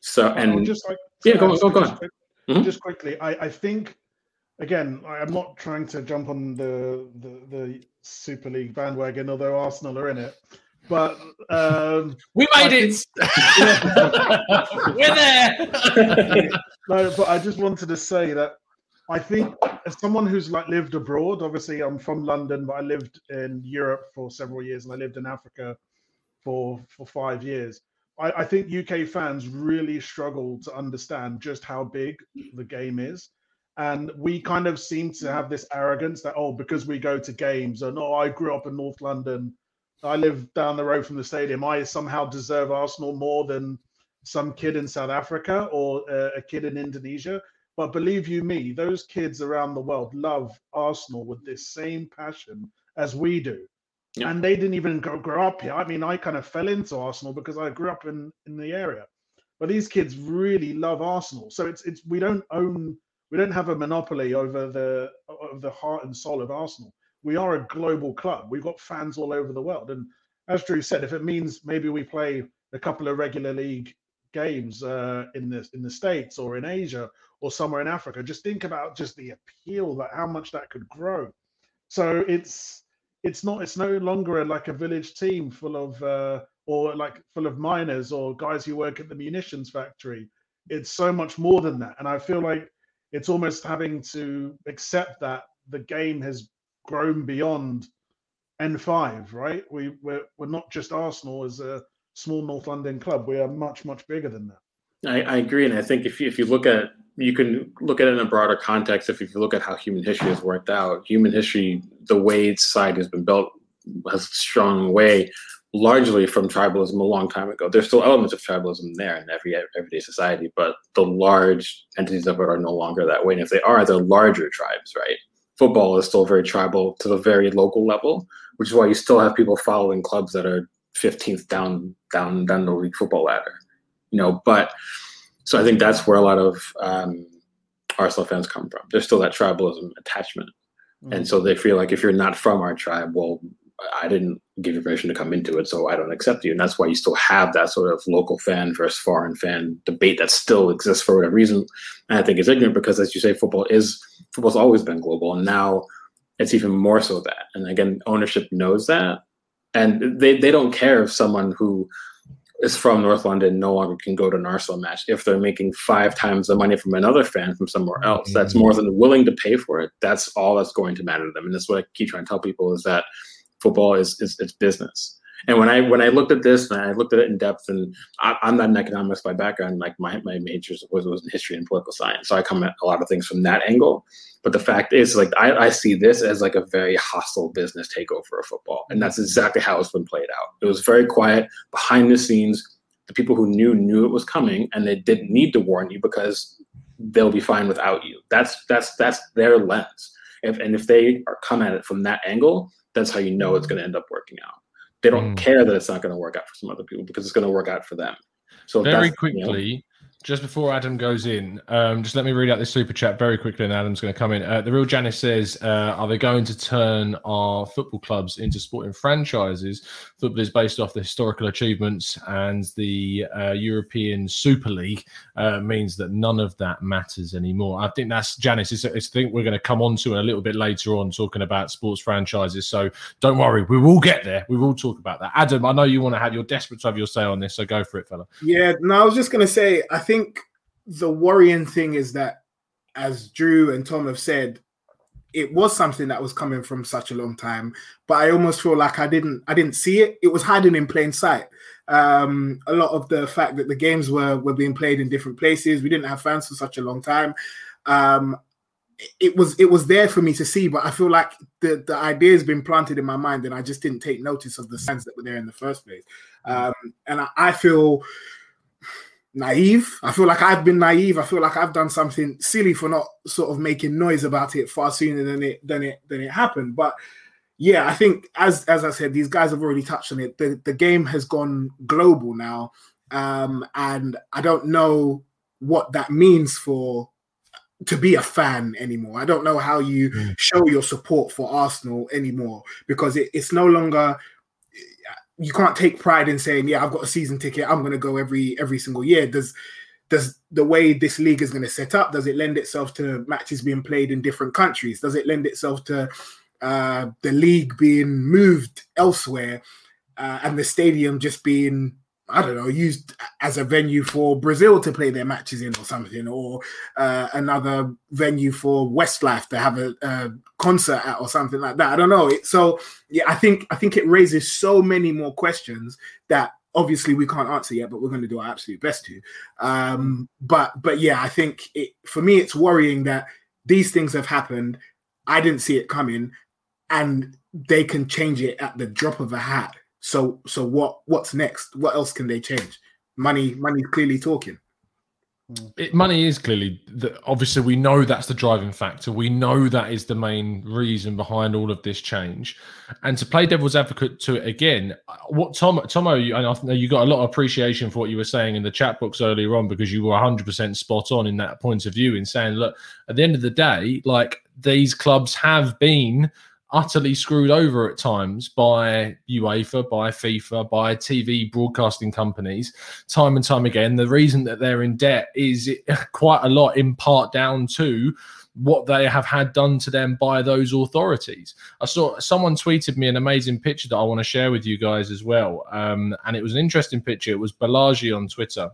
Speaker 4: So, and
Speaker 2: just like
Speaker 4: yeah, go on, go, go on.
Speaker 2: Quick, mm-hmm. Just quickly, I, I think again, I'm not trying to jump on the, the, the Super League bandwagon, although Arsenal are in it. But um,
Speaker 1: we made it. (laughs) We're there. (laughs)
Speaker 2: no, but I just wanted to say that I think as someone who's like lived abroad, obviously I'm from London, but I lived in Europe for several years and I lived in Africa for for five years. I, I think UK fans really struggle to understand just how big the game is. And we kind of seem to have this arrogance that, oh, because we go to games, and oh, I grew up in North London, I live down the road from the stadium, I somehow deserve Arsenal more than some kid in South Africa or uh, a kid in Indonesia. But believe you me, those kids around the world love Arsenal with this same passion as we do. Yeah. And they didn't even grow, grow up here. I mean, I kind of fell into Arsenal because I grew up in, in the area. But these kids really love Arsenal. So it's it's we don't own we don't have a monopoly over the of the heart and soul of Arsenal. We are a global club. We've got fans all over the world. And as Drew said, if it means maybe we play a couple of regular league games uh, in the in the states or in Asia or somewhere in Africa. Just think about just the appeal that how much that could grow. So it's it's not it's no longer like a village team full of uh, or like full of miners or guys who work at the munitions factory. It's so much more than that, and I feel like it's almost having to accept that the game has grown beyond N5. Right? We we're we're not just Arsenal as a small North London club. We are much much bigger than that.
Speaker 4: I, I agree, and I think if you, if you look at you can look at it in a broader context. If you look at how human history has worked out, human history, the way society has been built, has strong way, largely from tribalism a long time ago. There's still elements of tribalism there in every everyday society, but the large entities of it are no longer that way. And if they are, they're larger tribes, right? Football is still very tribal to the very local level, which is why you still have people following clubs that are 15th down down down the league football ladder you know, but so I think that's where a lot of um, Arsenal fans come from. There's still that tribalism attachment. Mm-hmm. And so they feel like if you're not from our tribe, well, I didn't give you permission to come into it, so I don't accept you. And that's why you still have that sort of local fan versus foreign fan debate that still exists for whatever reason. And I think it's ignorant because, as you say, football is football's always been global, and now it's even more so that. And again, ownership knows that, and they they don't care if someone who is from North London no longer can go to an Arsenal match if they're making five times the money from another fan from somewhere else mm-hmm. that's more than willing to pay for it. That's all that's going to matter to them. And that's what I keep trying to tell people is that football is, is it's business. And when I when I looked at this and I looked at it in depth, and I, am not an economist by background, like my my majors was, was in history and political science, so I come at a lot of things from that angle. But the fact is, like I, I see this as like a very hostile business takeover of football, and that's exactly how it's been played out. It was very quiet behind the scenes. The people who knew knew it was coming, and they didn't need to warn you because they'll be fine without you. That's that's that's their lens. If, and if they are come at it from that angle, that's how you know it's going to end up working out they don't mm. care that it's not going to work out for some other people because it's going to work out for them.
Speaker 1: So very quickly, you know, Just before Adam goes in, um, just let me read out this super chat very quickly, and Adam's going to come in. Uh, the real Janice says, uh, "Are they going to turn our football clubs into sporting franchises? Football is based off the historical achievements, and the uh, European Super League uh, means that none of that matters anymore." I think that's Janice. It's, it's thing we're going to come on to a little bit later on, talking about sports franchises. So don't worry, we will get there. We will talk about that. Adam, I know you want to have. You're desperate to have your say on this, so go for it, fella.
Speaker 3: Yeah, no, I was just going to say, I think think the worrying thing is that, as Drew and Tom have said, it was something that was coming from such a long time, but I almost feel like I didn't I didn't see it. It was hiding in plain sight. Um, a lot of the fact that the games were were being played in different places, we didn't have fans for such a long time. Um, it was it was there for me to see, but I feel like the the idea has been planted in my mind, and I just didn't take notice of the signs that were there in the first place. Um, and I, I feel naive. I feel like I've been naive. I feel like I've done something silly for not sort of making noise about it far sooner than it than it than it happened. But yeah, I think as as I said, these guys have already touched on it. The the game has gone global now, um, and I don't know what that means for to be a fan anymore. I don't know how you mm. show your support for Arsenal anymore because it, it's no longer you can't take pride in saying, "Yeah, I've got a season ticket. I'm going to go every every single year." Does does the way this league is going to set up does it lend itself to matches being played in different countries? Does it lend itself to uh, the league being moved elsewhere uh, and the stadium just being I don't know, used as a venue for Brazil to play their matches in or something, or uh, another venue for Westlife to have a, a, concert at or something like that. I don't know. So yeah, I think I think it raises so many more questions that obviously we can't answer yet, but we're going to do our absolute best to. Um, but but yeah, I think it, for me it's worrying that these things have happened. I didn't see it coming, and they can change it at the drop of a hat so so what what's next? What else can they change? Money money's clearly talking.
Speaker 1: It, money is clearly the, obviously we know that's the driving factor. We know that is the main reason behind all of this change. And to play devil's advocate to it again, what Tom Tomo, you, and I know you got a lot of appreciation for what you were saying in the chat box earlier on because you were 100% spot on in that point of view in saying, look, at the end of the day, like these clubs have been utterly screwed over at times by UEFA, by FIFA, by TV broadcasting companies, time and time again. The reason that they're in debt is (laughs) quite a lot in part down to what they have had done to them by those authorities. I saw someone tweeted me an amazing picture that I want to share with you guys as well. Um, and it was an interesting picture. It was Balaji on Twitter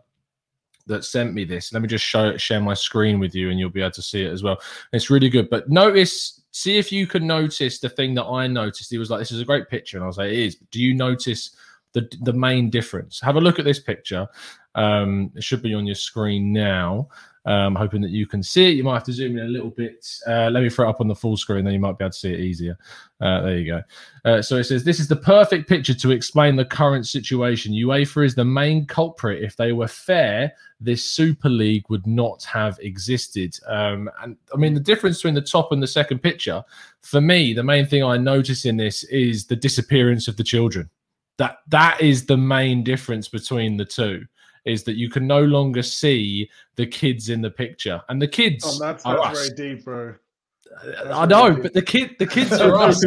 Speaker 1: that sent me this. Let me just show share my screen with you and you'll be able to see it as well. It's really good. But notice see if you can notice the thing that I noticed. He was like, "This is a great picture," and I was like, "It is." Do you notice the the main difference? Have a look at this picture. Um, it should be on your screen now. Um, hoping that you can see it. You might have to zoom in a little bit. Uh, let me throw it up on the full screen, then you might be able to see it easier. Uh, there you go. Uh, so it says this is the perfect picture to explain the current situation. UEFA is the main culprit. If they were fair, this Super League would not have existed. Um, and I mean, the difference between the top and the second picture, for me, the main thing I notice in this is the disappearance of the children. That that is the main difference between the two is that you can no longer see the kids in the picture, and the kids.
Speaker 2: Oh, that's, that's very deep, bro.
Speaker 1: Uh, that's I know, but the kid, the kids are (laughs) us.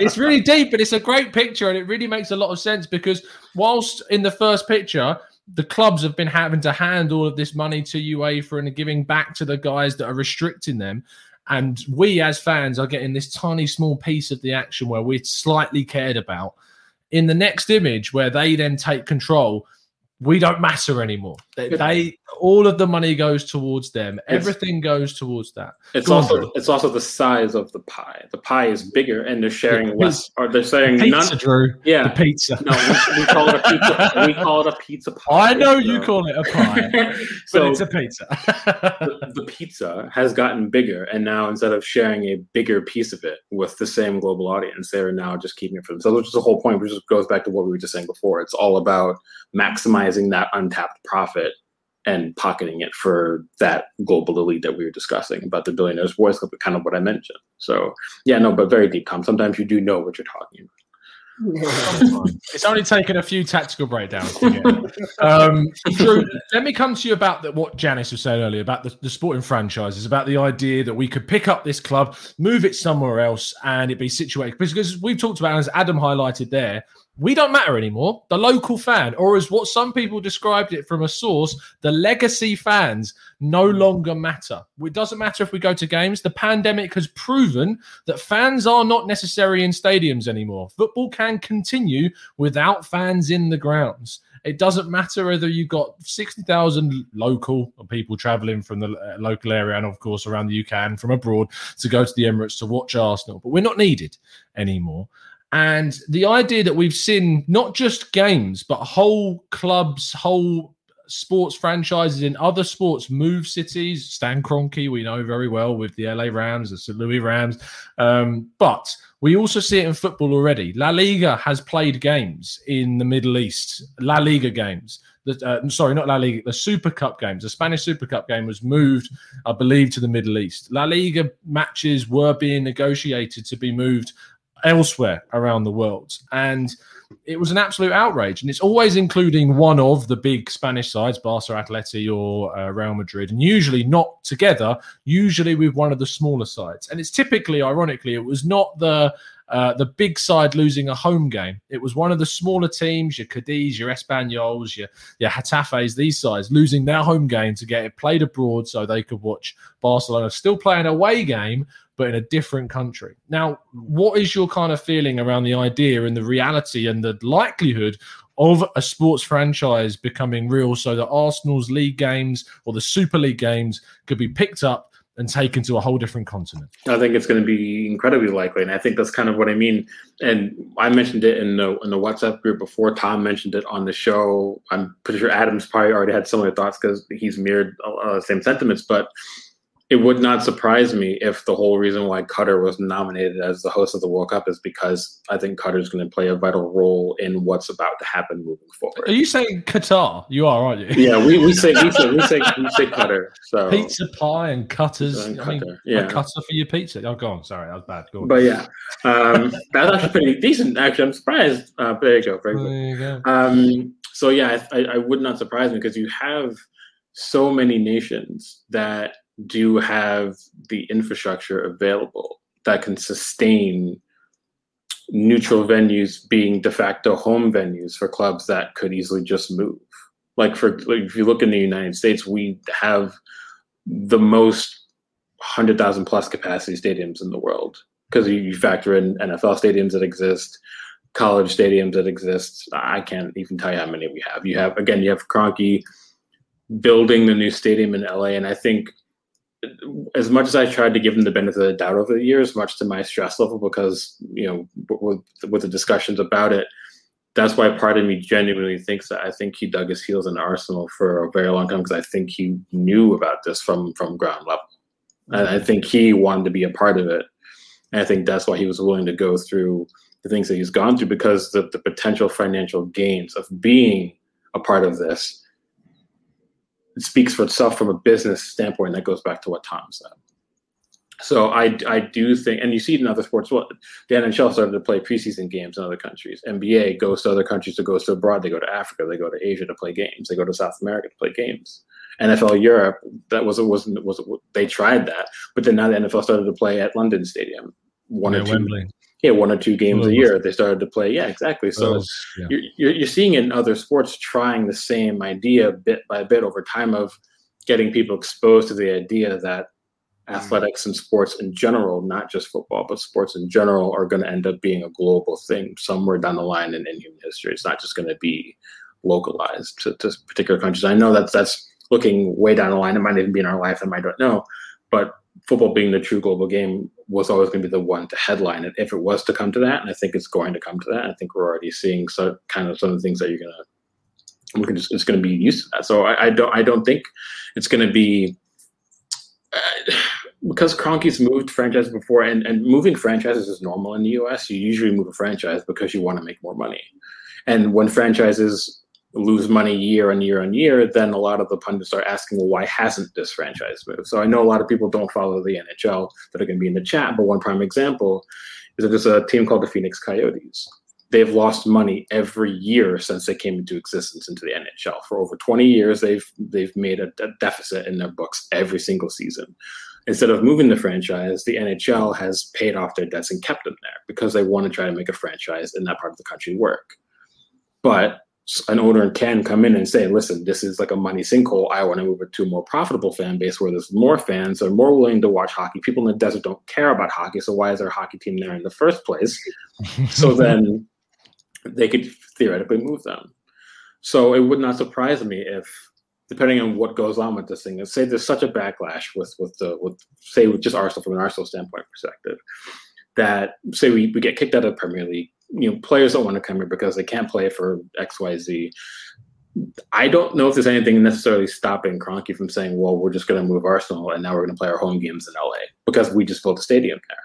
Speaker 1: It's really deep, but it's a great picture, and it really makes a lot of sense because whilst in the first picture, the clubs have been having to hand all of this money to UEFA and giving back to the guys that are restricting them. And we as fans are getting this tiny small piece of the action where we're slightly cared about. In the next image, where they then take control, we don't matter anymore. They, they, all of the money goes towards them. Everything it's, goes towards that.
Speaker 4: It's Go also on, it's also the size of the pie. The pie is bigger, and they're sharing the less. Or they're saying
Speaker 1: the pizza, none, Drew.
Speaker 4: Yeah,
Speaker 1: the pizza.
Speaker 4: No, we, we, call it a pizza. We call it a pizza (laughs) pie.
Speaker 1: I know you call it a pie, (laughs) so but it's a pizza.
Speaker 4: the, the pizza has gotten bigger, and now instead of sharing a bigger piece of it with the same global audience, they're now just keeping it for themselves. Which is the whole point. Which just goes back to what we were just saying before. It's all about maximizing that untapped profit and pocketing it for that global elite that we were discussing about the billionaires voice club, kind of what I mentioned. So yeah, no, but very deep, Tom. Sometimes you do know what you're talking about. (laughs)
Speaker 1: it's only taken a few tactical breakdowns Um, Drew, let me come to you about the, what Janice was saying earlier about the, the sporting franchises, about the idea that we could pick up this club, move it somewhere else, and it be situated. Because we've talked about, as Adam highlighted there, we don't matter anymore. The local fan, or as what some people described it from a source, the legacy fans no longer matter. It doesn't matter if we go to games. The pandemic has proven that fans are not necessary in stadiums anymore. Football can continue without fans in the grounds. It doesn't matter whether you've got 60,000 local people traveling from the uh, local area and, of course, around the UK and from abroad to go to the Emirates to watch Arsenal, but we're not needed anymore. And the idea that we've seen not just games, but whole clubs, whole sports franchises in other sports move cities. Stan Kroenke, we know very well with the LA Rams, the St. Louis Rams. Um, but we also see it in football already. La Liga has played games in the Middle East, La Liga games. The, uh, sorry, not La Liga, the Super Cup games. The Spanish Super Cup game was moved, I believe, to the Middle East. La Liga matches were being negotiated to be moved elsewhere around the world. And it was an absolute outrage. And it's always including one of the big Spanish sides, Barca Atleti or uh, Real Madrid, and usually not together, usually with one of the smaller sides. And it's typically, ironically, it was not the uh, the big side losing a home game. It was one of the smaller teams, your Cadiz, your Espanyols, your, your Getafes, these sides, losing their home game to get it played abroad so they could watch Barcelona still play an away game, but in a different country. Now, what is your kind of feeling around the idea and the reality and the likelihood of a sports franchise becoming real so that Arsenal's league games or the Super League games could be picked up and taken to a whole different continent?
Speaker 4: I think it's going to be incredibly likely, and I think that's kind of what I mean. And I mentioned it in the in the WhatsApp group before. Tom mentioned it on the show. I'm pretty sure Adams probably already had similar thoughts because he's mirrored uh, the same sentiments. But it would not surprise me if the whole reason why Qatar was nominated as the host of the World Cup is because I think Qatar is going to play a vital role in what's about to happen moving forward.
Speaker 1: Are you saying Qatar? You are, aren't you?
Speaker 4: Yeah, we, we say we say we say (laughs) we say Qatar. So
Speaker 1: pizza pie and cutters.
Speaker 4: And
Speaker 1: I mean,
Speaker 4: Qatar, yeah.
Speaker 1: a cutter for your pizza. Oh, go on. Sorry, that was bad. Go on.
Speaker 4: But yeah, um, that's actually pretty decent. Actually, I'm surprised. Uh, there you go. Very good.
Speaker 1: there you go.
Speaker 4: Um, so yeah, I, I would not surprise me because you have so many nations that do have the infrastructure available that can sustain neutral venues being de facto home venues for clubs that could easily just move. Like for like if you look in the United States, we have the most hundred thousand plus capacity stadiums in the world because you, factor in NFL stadiums that exist, college stadiums that exist. I can't even tell you how many we have. You have again, you have Kroenke building the new stadium in LA, and I think as much as I tried to give him the benefit of the doubt over the years, much to my stress level, because you know, with, with the discussions about it, that's why part of me genuinely thinks that I think he dug his heels in Arsenal for a very long time because I think he knew about this from from ground level, and I think he wanted to be a part of it, and I think that's why he was willing to go through the things that he's gone through because the, the potential financial gains of being a part of this it speaks for itself from a business standpoint. That goes back to what Tom said. So I, I do think, and you see it in other sports. Well, the NHL started to play preseason games in other countries. NBA goes to other countries to go to abroad. They go to Africa. They go to Asia to play games. They go to South America to play games. NFL Europe, that was it wasn't was they tried that, but then now the NFL started to play at London Stadium, one
Speaker 1: Yeah,
Speaker 4: or two,
Speaker 1: Wembley.
Speaker 4: Yeah, one or two games a year. They started to play, yeah, exactly. So
Speaker 1: Those- yeah.
Speaker 4: you're, you're, seeing in other sports trying the same idea bit by bit over time of getting people exposed to the idea that athletics and sports in general, not just football, but sports in general, are going to end up being a global thing somewhere down the line in, in human history. It's not just going to be localized to, to particular countries. I know that's that's looking way down the line. It might even be in our lifetime. I don't know, but football being the true global game was always going to be the one to headline it. If it was to come to that and i think it's going to come to that i think we're already seeing so kind of some of the things that you're going to we're going to it's going to be used to that so i, I don't i don't think it's going to be uh, (sighs) because Kroenke's moved franchises before and, and moving franchises is normal in the us you usually move a franchise because you want to make more money. And when franchises lose money year on year on year, then a lot of the pundits are asking, well, why hasn't this franchise moved? So I know a lot of people don't follow the NHL that are going to be in the chat, but one prime example is that there's a team called the Phoenix Coyotes. they've lost money every year since they came into existence into the NHL. For over 20 years, they've they've made a, a deficit in their books every single season. Instead of moving the franchise, the NHL has paid off their debts and kept them there because they want to try to make a franchise in that part of the country work. But an owner can come in and say, listen, this is like a money sinkhole. I want to move it to a more profitable fan base where there's more fans, that are more willing to watch hockey. People in the desert don't care about hockey. So why is there a hockey team there in the first place? (laughs) so then they could theoretically move them. So it would not surprise me if, depending on what goes on with this thing, and say there's such a backlash with with the with say with just Arsenal from an Arsenal standpoint perspective, that say we, we get kicked out of Premier League, you know, players don't want to come here because they can't play for X, Y, Z. I don't know if there's anything necessarily stopping Kroenke from saying, "Well, we're just going to move Arsenal and now we're going to play our home games in LA because we just built a stadium there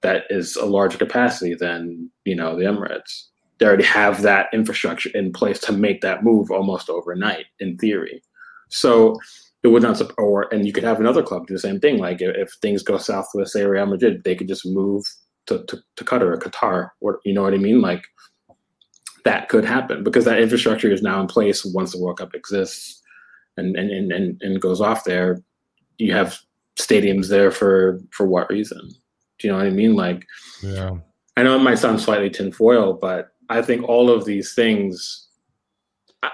Speaker 4: that is a larger capacity than you know the Emirates." They already have that infrastructure in place to make that move almost overnight, in theory. So it would not support or and you could have another club do the same thing. Like if things go south with say Real Madrid, they could just move to, to, to Qatar or Qatar, or you know what I mean? Like that could happen because that infrastructure is now in place once the World Cup exists and and, and, and, and goes off there. You have stadiums there for for what reason? Do you know what I mean? Like
Speaker 1: yeah.
Speaker 4: I know it might sound slightly tinfoil, but I think all of these things I,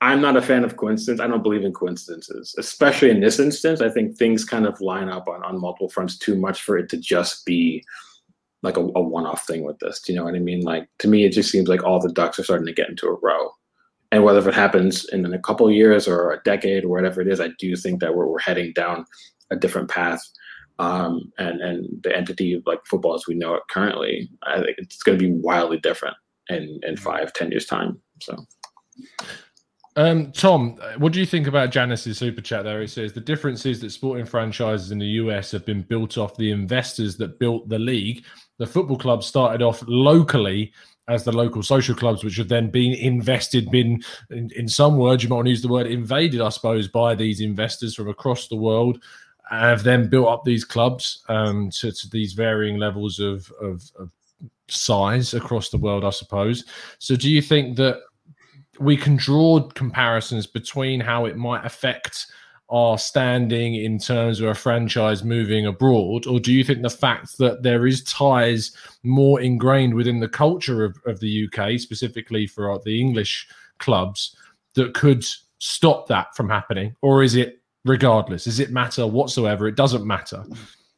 Speaker 4: I'm not a fan of coincidence. I don't believe in coincidences, especially in this instance. I think things kind of line up on, on multiple fronts too much for it to just be like a, a one-off thing with this. Do you know what I mean? Like to me, it just seems like all the ducks are starting to get into a row. And whether it happens in a couple years or a decade or whatever it is, I do think that we're, we're heading down a different path. Um, and and the entity of like football as we know it currently, I think it's going to be wildly different in in five, ten years time. So.
Speaker 1: Um, Tom, what do you think about Janice's super chat there? He says the difference is that sporting franchises in the US have been built off the investors that built the league. The football clubs started off locally as the local social clubs, which have then been invested, been in, in some words, you might want to use the word invaded, I suppose, by these investors from across the world, have then built up these clubs um, to, to, these varying levels of, of, of size across the world, I suppose. So, do you think that we can draw comparisons between how it might affect our standing in terms of a franchise moving abroad, or do you think the fact that there is ties more ingrained within the culture of, of the UK, specifically for the English clubs, that could stop that from happening, or is it regardless? Does it matter whatsoever? It doesn't matter.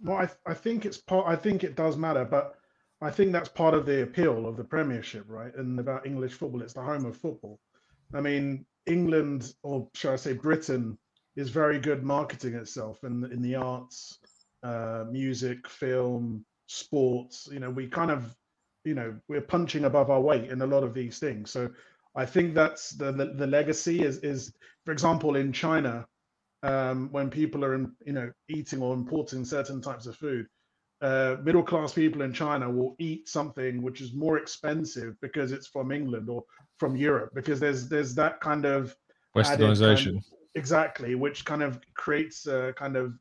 Speaker 2: Well, I, I think it's part. I think it does matter, but I think that's part of the appeal of the Premiership, right? And about English football, it's the home of football. I mean, England, or shall I say Britain, is very good marketing itself in in the arts, uh, music, film, sports. You know, we kind of, you know, we're punching above our weight in a lot of these things. So I think that's the the, the legacy is is, for example, in China, um, when people are in, you know eating or importing certain types of food, uh, middle class people in China will eat something which is more expensive because it's from England or from Europe because there's there's that kind of
Speaker 1: westernization kind
Speaker 2: exactly which kind of creates a kind of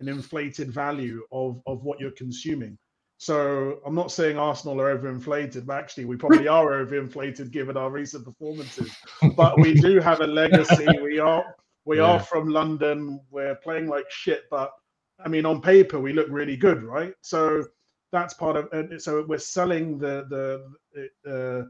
Speaker 2: an inflated value of of what you're consuming. So i'm not saying arsenal are overinflated but actually we probably are overinflated given our recent performances. But we do have a legacy. We are we yeah. are from london. We're playing like shit but i mean on paper we look really good right so that's part of so we're selling the the uh,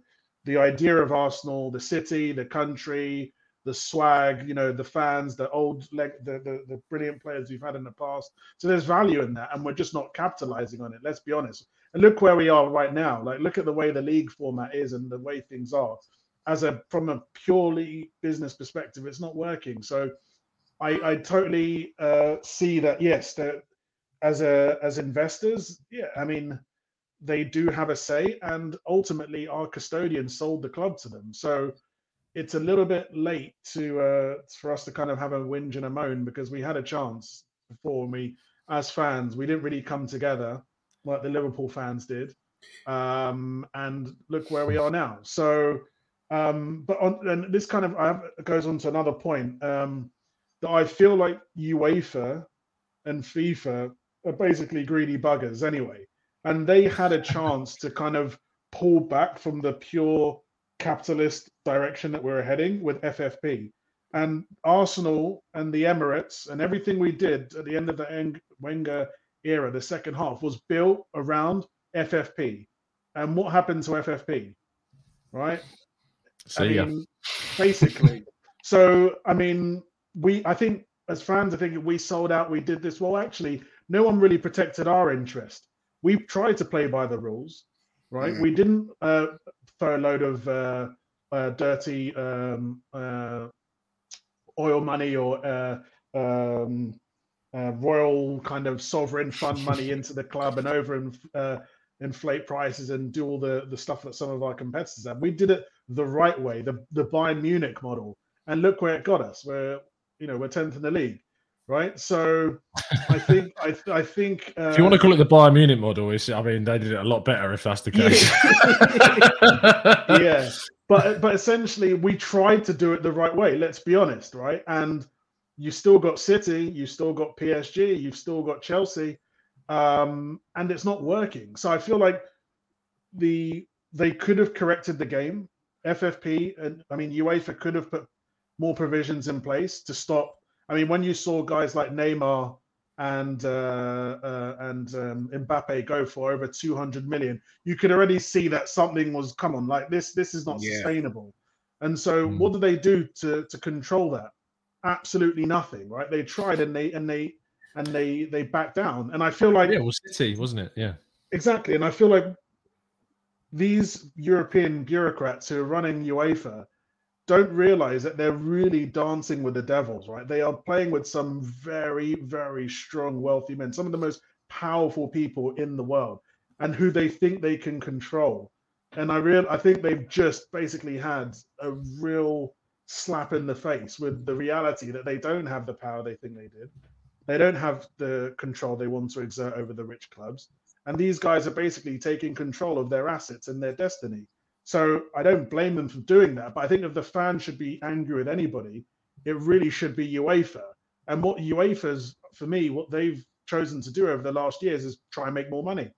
Speaker 2: the idea of Arsenal, the city, the country, the swag, you know, the fans, the old leg, the, the, the brilliant players we've had in the past. So there's value in that, and we're just not capitalizing on it. Let's be honest. And look where we are right now. Like, look at the way the league format is and the way things are. As a from a purely business perspective, it's not working. So I, I totally uh, see that. Yes, that as a as investors, yeah. I mean, they do have a say, and ultimately our custodian sold the club to them. So it's a little bit late to uh, for us to kind of have a whinge and a moan because we had a chance before and we, as fans, we didn't really come together like the Liverpool fans did. Um, and look where we are now. So, um, but on and this kind of have, goes on to another point um, that I feel like UEFA and FIFA are basically greedy buggers anyway and they had a chance to kind of pull back from the pure capitalist direction that we're heading with FFP. And Arsenal and the Emirates and everything we did at the end of the Eng- Wenger era, the second half, was built around FFP. And what happened to FFP? Right?
Speaker 1: See
Speaker 2: I
Speaker 1: ya.
Speaker 2: mean, basically. so I mean, we I think as fans, I think we sold out. We did this well. Actually, no one really protected our interest. We tried to play by the rules, right?
Speaker 3: Mm.
Speaker 2: We didn't uh, throw a load of uh, uh, dirty um, uh, oil money or uh, um, uh, royal kind of sovereign fund money (laughs) into the club and over uh, inflate prices and do all the, the stuff that some of our competitors have. We did it the right way, the the Bayern Munich model, and look where it got us. We're you know we're tenth in the league, right? So I think I I think uh, (laughs)
Speaker 1: If you want to call it the Bayern Munich model, it's, I mean, they did it a lot better if that's the case. (laughs)
Speaker 2: yeah, but but essentially we tried to do it the right way. Let's be honest, right? And you still got City, you still got PSG, you've still got Chelsea, um, and it's not working. So I feel like the they could have corrected the game. FFP and I mean UEFA could have put more provisions in place to stop. I mean, when you saw guys like Neymar and uh, uh, and um, Mbappe go for over 200 million, you could already see that something was come on like this. This is not
Speaker 3: Yeah.
Speaker 2: sustainable. And so,
Speaker 1: Mm.
Speaker 2: what do they do to to control that? Absolutely nothing, right? They tried and they and they and they they backed down. And I feel like
Speaker 1: yeah, it was City, wasn't it? Yeah.
Speaker 2: Exactly. And I feel like these European bureaucrats who are running UEFA don't realize that they're really dancing with the devils, right? They are playing with some very, very strong, wealthy men, some of the most powerful people in the world, and who they think they can control. And I real I think they've just basically had a real slap in the face with the reality that they don't have the power they think they did. They don't have the control they want to exert over the rich clubs. And these guys are basically taking control of their assets and their destiny. So I don't blame them for doing that. But I think if the fans should be angry with anybody, it really should be UEFA. And what UEFA's, for me, what they've chosen to do over the last years is try and make more money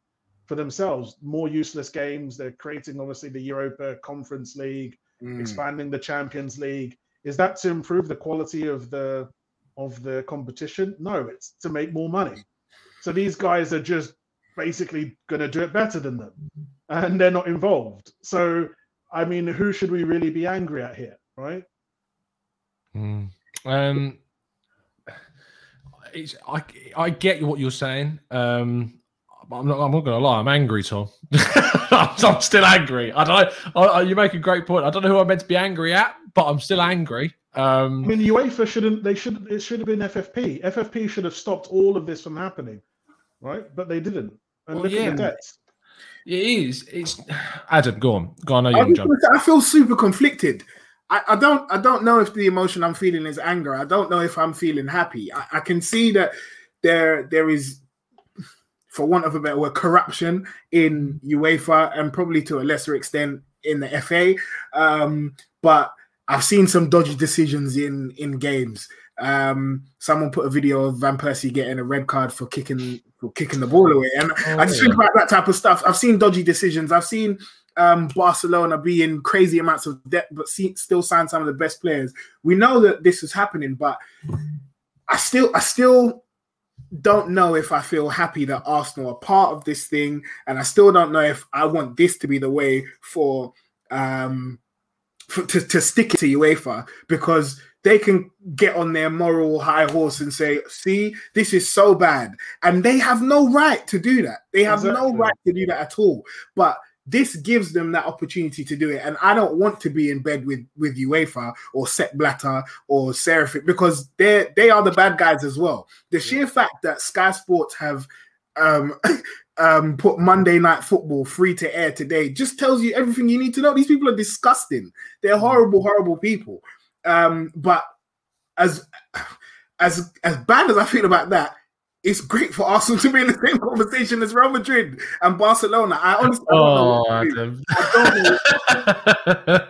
Speaker 2: for themselves. More useless games. They're creating, obviously, the Europa Conference League,
Speaker 3: Mm.
Speaker 2: expanding the Champions League. Is that to improve the quality of the of the competition? No, it's to make more money. So these guys are just basically going to do it better than them, and they're not involved. So I mean, who should we really be angry at here, right?
Speaker 1: Mm. Um, it's I I get what you're saying. Um, I'm not. I'm not going to lie. I'm angry, Tom. (laughs) I'm, still angry. I don't. I, I, you make a great point. I don't know who I'm meant to be angry at, but I'm still angry. Um, I
Speaker 2: mean, UEFA shouldn't. They should. It should have been FFP. FFP should have stopped all of this from happening, right? But they didn't. And
Speaker 1: Well,
Speaker 2: look
Speaker 1: yeah,
Speaker 2: at the debts.
Speaker 1: It is. It's (sighs) Adam. Go on. Go on. I know
Speaker 3: I,
Speaker 1: you can
Speaker 3: was
Speaker 1: jump.
Speaker 3: gonna say, I feel super conflicted. I, I don't I don't know if the emotion I'm feeling is anger. I don't know if I'm feeling happy. I, I can see that there there is, for want of a better word, corruption in UEFA and probably to a lesser extent in the FA. Um, but I've seen some dodgy decisions in in games. Um, someone put a video of Van Persie getting a red card for kicking for kicking the ball away, and I just think about that type of stuff. I've seen dodgy decisions. I've seen um, Barcelona be in crazy amounts of debt, but see, still sign some of the best players. We know that this is happening, but I still, I still don't know if I feel happy that Arsenal are part of this thing, and I still don't know if I want this to be the way for um for, to, to stick it to UEFA because they can get on their moral high horse and say, "See, this is so bad," and they have no right to do that. They have no right to do that at all. But this gives them that opportunity to do it, and I don't want to be in bed with with UEFA or Sepp Blatter or Ceferin because they they are the bad guys as well. The sheer fact that Sky Sports have um (laughs) um put Monday night football free to air today just tells you everything you need to know. These people are disgusting. They're horrible, horrible people. Um, but as as as bad as I feel about that, it's great for Arsenal to be in the same conversation as Real Madrid and Barcelona. I honestly oh, I don't know.
Speaker 1: Oh.
Speaker 3: I don't.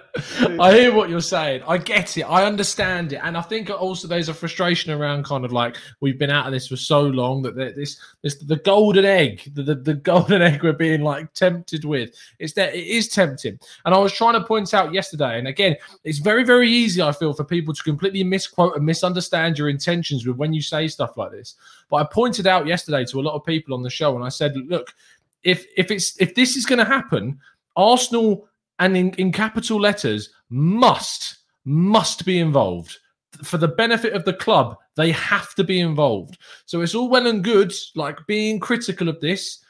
Speaker 1: I hear what you're saying. I get it. I understand it, and I think also there's a frustration around kind of like we've been out of this for so long that this this the golden egg, the, the, the (laughs) golden egg we're being like tempted with. It's that it is tempting, and I was trying to point out yesterday, and again, it's very very easy. I feel for people to completely misquote and misunderstand your intentions with when you say stuff like this. But I pointed out yesterday to a lot of people on the show, and I said, look, if if it's if this is going to happen, Arsenal and in, in capital letters must must be involved for the benefit of the club. They have to be involved. So it's all well and good, like being critical of this,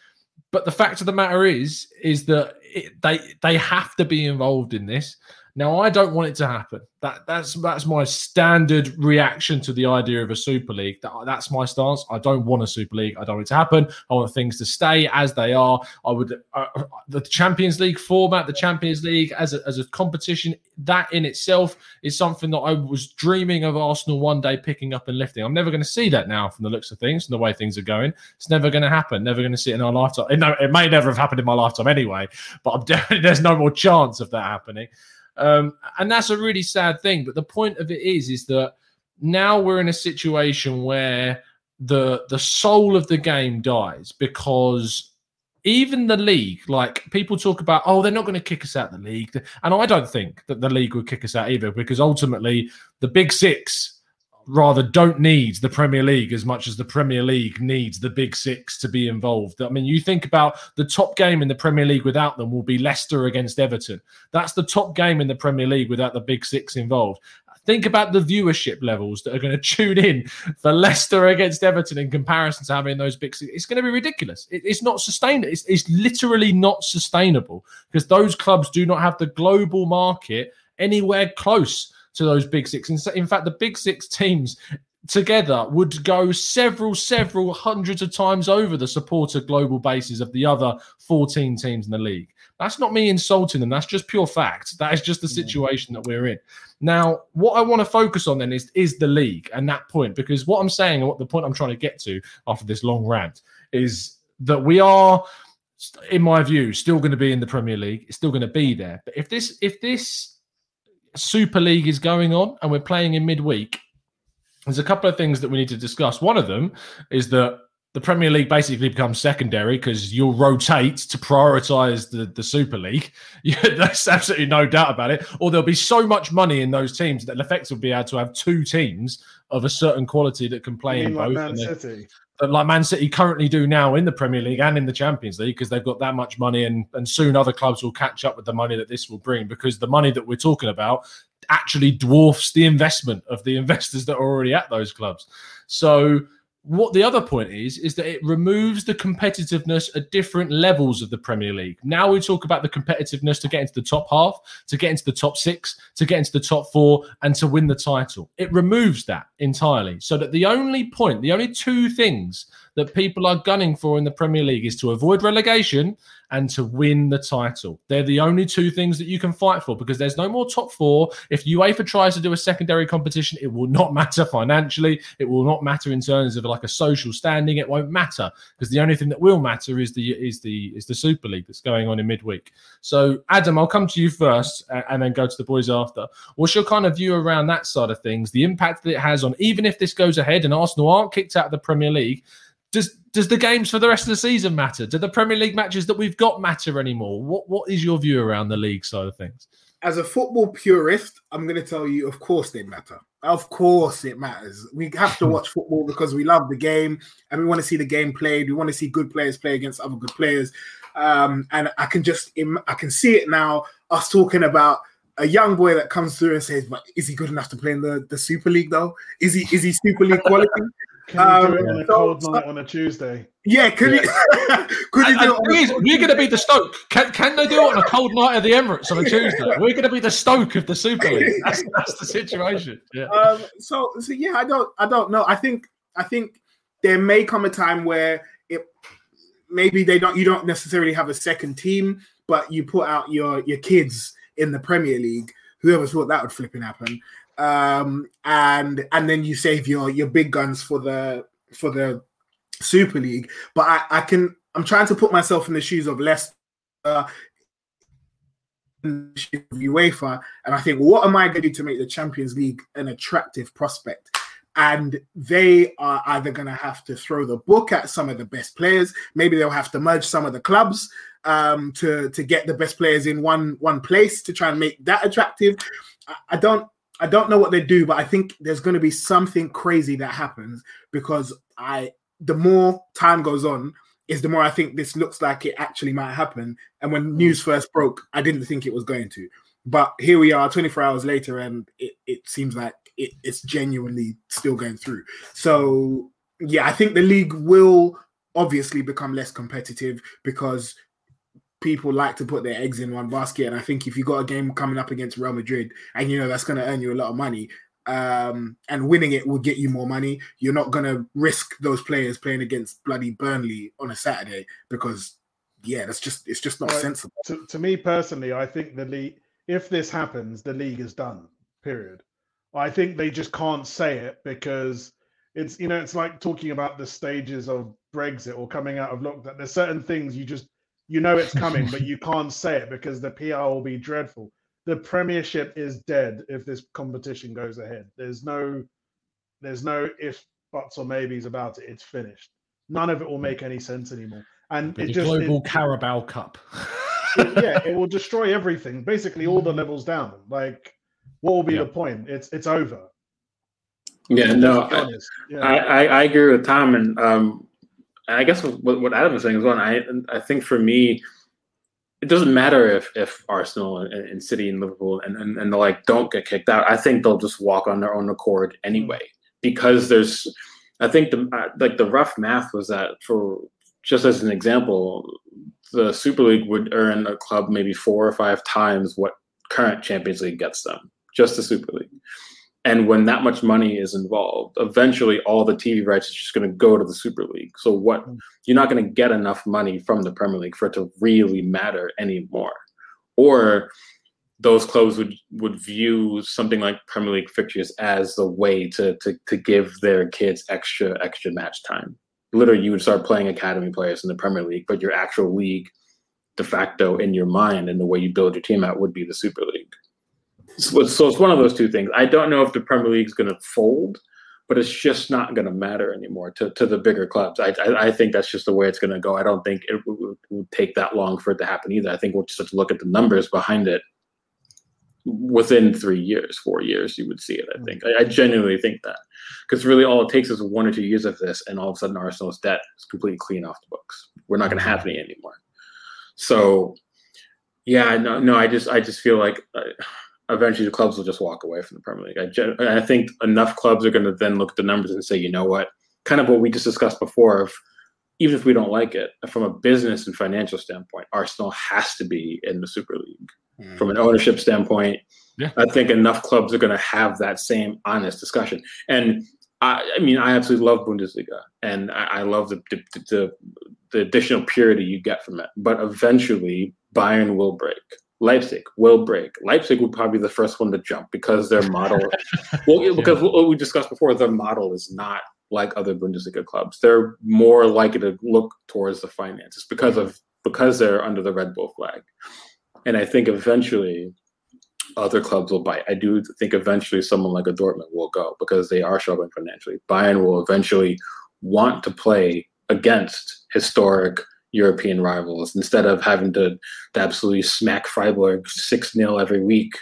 Speaker 1: but the fact of the matter is, is that it, they they have to be involved in this. Now, I don't want it to happen. That that's that's my standard reaction to the idea of a Super League. That, that's my stance. I don't want a Super League. I don't want it to happen. I want things to stay as they are. I would uh, the Champions League format, the Champions League as a, as a competition, that in itself is something that I was dreaming of Arsenal one day picking up and lifting. I'm never going to see that now from the looks of things and the way things are going. It's never going to happen. Never going to see it in our lifetime. It, no, it may never have happened in my lifetime anyway. But I'm (laughs) definitely there's no more chance of that happening. Um, and that's a really sad thing. But the point of it is, is that now we're in a situation where the the soul of the game dies because even the league, like people talk about, oh, they're not going to kick us out of the league, and I don't think that the league would kick us out either, because ultimately the big six rather don't need the Premier League as much as the Premier League needs the big six to be involved. I mean, you think about the top game in the Premier League without them will be Leicester against Everton. That's the top game in the Premier League without the big six involved. Think about the viewership levels that are going (laughs) to tune in for Leicester against Everton in comparison to having those big. It's going to be ridiculous. It- it's not sustainable. It's, it's literally not sustainable because those clubs do not have the global market anywhere close to those big six. In, in fact, the big six teams together would go several, several hundreds of times over the supporter global bases of the other 14 teams in the league. That's not me insulting them. That's just pure fact. That is just the situation that we're in. Now, what I want to focus on then is is the league and that point, because what I'm saying and what the point I'm trying to get to after this long rant is that we are, in my view, still going to be in the Premier League. It's still going to be there. But if this if this Super League is going on and we're playing in midweek, there's a couple of things that we need to discuss. One of them is that the Premier League basically becomes secondary because you'll rotate to prioritize the, the Super League. (laughs) There's absolutely no doubt about it. Or there'll be so much money in those teams that effectively will be able to have two teams of a certain quality that can play in
Speaker 2: like
Speaker 1: both. That like Man City currently do now in the Premier League and in the Champions League because they've got that much money and and soon other clubs will catch up with the money that this will bring because the money that we're talking about actually dwarfs the investment of the (laughs) investors that are already at those clubs. So what the other point is is that it removes the competitiveness at different levels of the Premier League. Now we talk about the competitiveness to get into the top half, to get into the top 6, to get into the top 4 and to win the title. It removes that entirely so that the only point, the only two things that people are gunning for in the Premier League is to avoid relegation and to win the title. They're the only two things that you can fight for because there's no more top four. If UEFA tries to do a secondary competition, it will not (laughs) matter financially. It will not matter in terms of like a social standing. It won't matter because the only thing that will matter is the is the is the Super League that's going on in midweek. So Adam, I'll come to you first and then go to the boys after. What's your kind of view around that side of things? The impact that it has on even if this goes ahead and Arsenal aren't kicked out of the Premier League, does does the games for the rest of the season matter? Do the Premier League matches that we've got matter anymore? What what is your view around the league side of things?
Speaker 3: As a football purist, I'm going to tell you, of course they matter. Of course it matters. We have to (laughs) watch football because we love the game and we want to see the game played. We want to see good players play against other good players. Um, and I can just, I can see it now. Us talking about a young boy that comes through and says, "But is he good enough to play in the, the Super League? Though is he is he Super League quality? (laughs)
Speaker 2: Can we do
Speaker 3: Um,
Speaker 2: it on a cold
Speaker 3: so-
Speaker 2: night on a Tuesday?
Speaker 3: yeah, (laughs) could you? could he
Speaker 1: And-
Speaker 3: do it
Speaker 1: and
Speaker 3: on
Speaker 1: the
Speaker 3: a-
Speaker 1: we're going to be the Stoke. Can, can they do it on a cold night at the Emirates on a Tuesday? We're going to be the Stoke of the Super League. (laughs) That's, that's the situation. Yeah.
Speaker 3: um, so so yeah, I don't I don't know. I think I think there may come a time where it maybe they don't you don't necessarily have a second team, but you put out your your kids in the Premier League. Whoever thought that would flipping happen. Um, and and then you save your your big guns for the for the Super League, but I, I can. I'm trying to put myself in the shoes of Leicester. UEFA, and I think, what am I going to do to make the Champions League an attractive prospect? And they are either going to have to throw the book at some of the best players. Maybe they'll have to merge some of the clubs um, to to get the best players in one one place to try and make that attractive. I, I don't I don't know what they do, but I think there's going to be something crazy that happens because I the more time goes on, is the more I think this looks like it actually might happen. And when mm. news first broke, I didn't think it was going to. But here we are 24 hours later, and it, it seems like it, it's genuinely still going through. So, yeah, I think the league will obviously become less competitive because people like to put their eggs in one basket. And I think if you got a game coming up against Real Madrid and you know that's going to earn you a lot of money, um, and winning it will get you more money. You're not going to risk those players playing against bloody Burnley on a Saturday because, yeah, that's just it's just not sensible.
Speaker 2: To, to me personally, I think the league, if this happens, the league is done. Period. I think they just can't say it because it's you know it's like talking about the stages of Brexit or coming out of lockdown. There's certain things you just you know it's coming, but (laughs) you can't say it because the PR will be dreadful. The Premiership is dead if this competition goes ahead. There's no there's no if buts or maybes about it. It's finished. None of it will make any sense anymore. And
Speaker 1: The
Speaker 2: it just it-
Speaker 1: global Carabao Cup. (laughs)
Speaker 2: it- yeah, it will destroy everything. Basically, all the levels down. Like, what will be
Speaker 1: Yeah.
Speaker 2: the point? It's it's over.
Speaker 4: Yeah, no, I.
Speaker 2: Yeah.
Speaker 4: I, I, I agree with Tom, and um, and I guess what, what Adam was saying well. And I I think for me, it doesn't matter if if Arsenal and, and City and Liverpool and, and and the like don't get kicked out. I think they'll just walk on their own accord anyway because there's. I think the uh, like the rough math was that for just as an example, the Super League would earn a club maybe four or five times what current Champions League gets them, just the Super League. And when that much money is involved, eventually all the TV rights is just going to go to the Super League. So what hmm. you're not going to get enough money from the Premier League for it to really matter anymore. Or those clubs would would view something like Premier League fixtures as the way to to to give their kids extra extra match time. Literally, you would start playing academy players in the Premier League, but your actual league, de facto, in your mind and the way you build your team out would be the Super League. So, so it's one of those two things. I don't know if the Premier League is going to fold, but it's just not going to matter anymore to, to the bigger clubs. I, I, I think that's just the way it's going to go. I don't think it would, would take that long for it to happen either. I think we'll just have to look at the numbers behind it within three years, four years, you would see it. I think. I, I genuinely think that because really all it takes is one or two years of this, and all of a sudden Arsenal's debt is completely clean off the books. We're not going to have any anymore. So, yeah, no, no, I just, I just feel like uh, eventually the clubs will just walk away from the Premier League. I, I think enough clubs are going to then look at the numbers and say, you know what, kind of what we just discussed before of even if we don't like it, from a business and financial standpoint, Arsenal has to be in the Super League. Mm. From an ownership standpoint,
Speaker 1: Yeah.
Speaker 4: I think enough clubs are going to have that same honest discussion. And I, I mean, I absolutely love Bundesliga, and I, I love the, the the the additional purity you get from it. But eventually, Bayern will break. Leipzig will break. Leipzig would probably be the first one to jump because their model, (laughs) well, because what we discussed before, their model is not like other Bundesliga clubs. They're more likely to look towards the finances because of because they're under the Red Bull flag. And I think eventually other clubs will bite. I do think eventually someone like a Dortmund will go because they are struggling financially. Bayern will eventually want to play against historic European rivals instead of having to, to absolutely smack Freiburg 6 0 every week.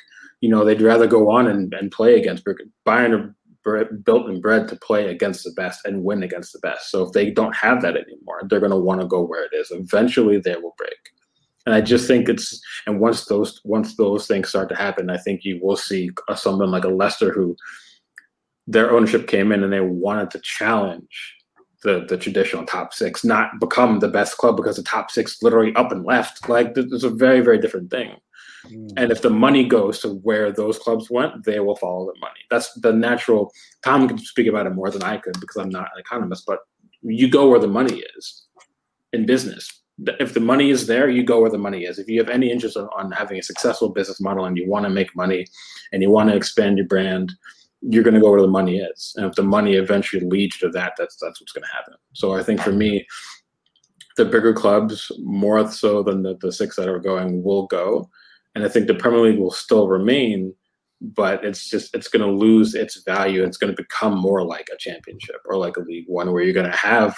Speaker 4: You know, they'd rather go on and, and play against Bayern are built and bred to play against the best and win against the best. So if they don't have that anymore, they're going to want to go where it is. Eventually, they will break. And I just think it's and once those once those things start to happen, I think you will see someone like a Leicester who their ownership came in and they wanted to challenge the the traditional top six, not become the best club because the top six literally up and left. Like it's a very very different thing. Mm. And if the money goes to where those clubs went, they will follow the money. That's the natural. Tom can speak about it more than I could because I'm not an economist, but you go where the money is in business. If the money is there, you go where the money is. If you have any interest on, on having a successful business model and you want to make money and you want to expand your brand, you're going to go where the money is, and if the money eventually leads to that, that's that's what's going to happen. So I think for me, the bigger clubs more so than the, the six that are going will go, and I think the Premier League will still remain, but it's just it's going to lose its value. It's going to become more like a championship or like a League One, where you're going to have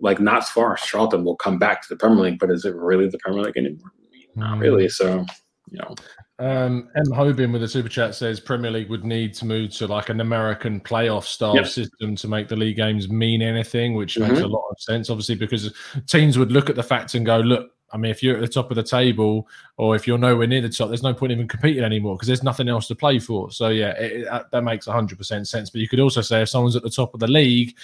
Speaker 4: like not far. Charlton will come back to the Premier League, but is it really the Premier League anymore? Not
Speaker 1: Mm.
Speaker 4: really. So you know,
Speaker 1: Um, M. Hobin with a super chat says Premier League would need to move to like an American playoff style
Speaker 4: Yep.
Speaker 1: system to make the league games mean anything, which
Speaker 4: Mhm.
Speaker 1: makes a lot of sense, obviously, because teams would look at the facts and go, look, I mean, if you're at the top of the table or if you're nowhere near the top, there's no point even competing anymore because there's nothing else to play for. So, yeah, it, it- that- makes 100% sense. But you could also say if someone's at the top of the league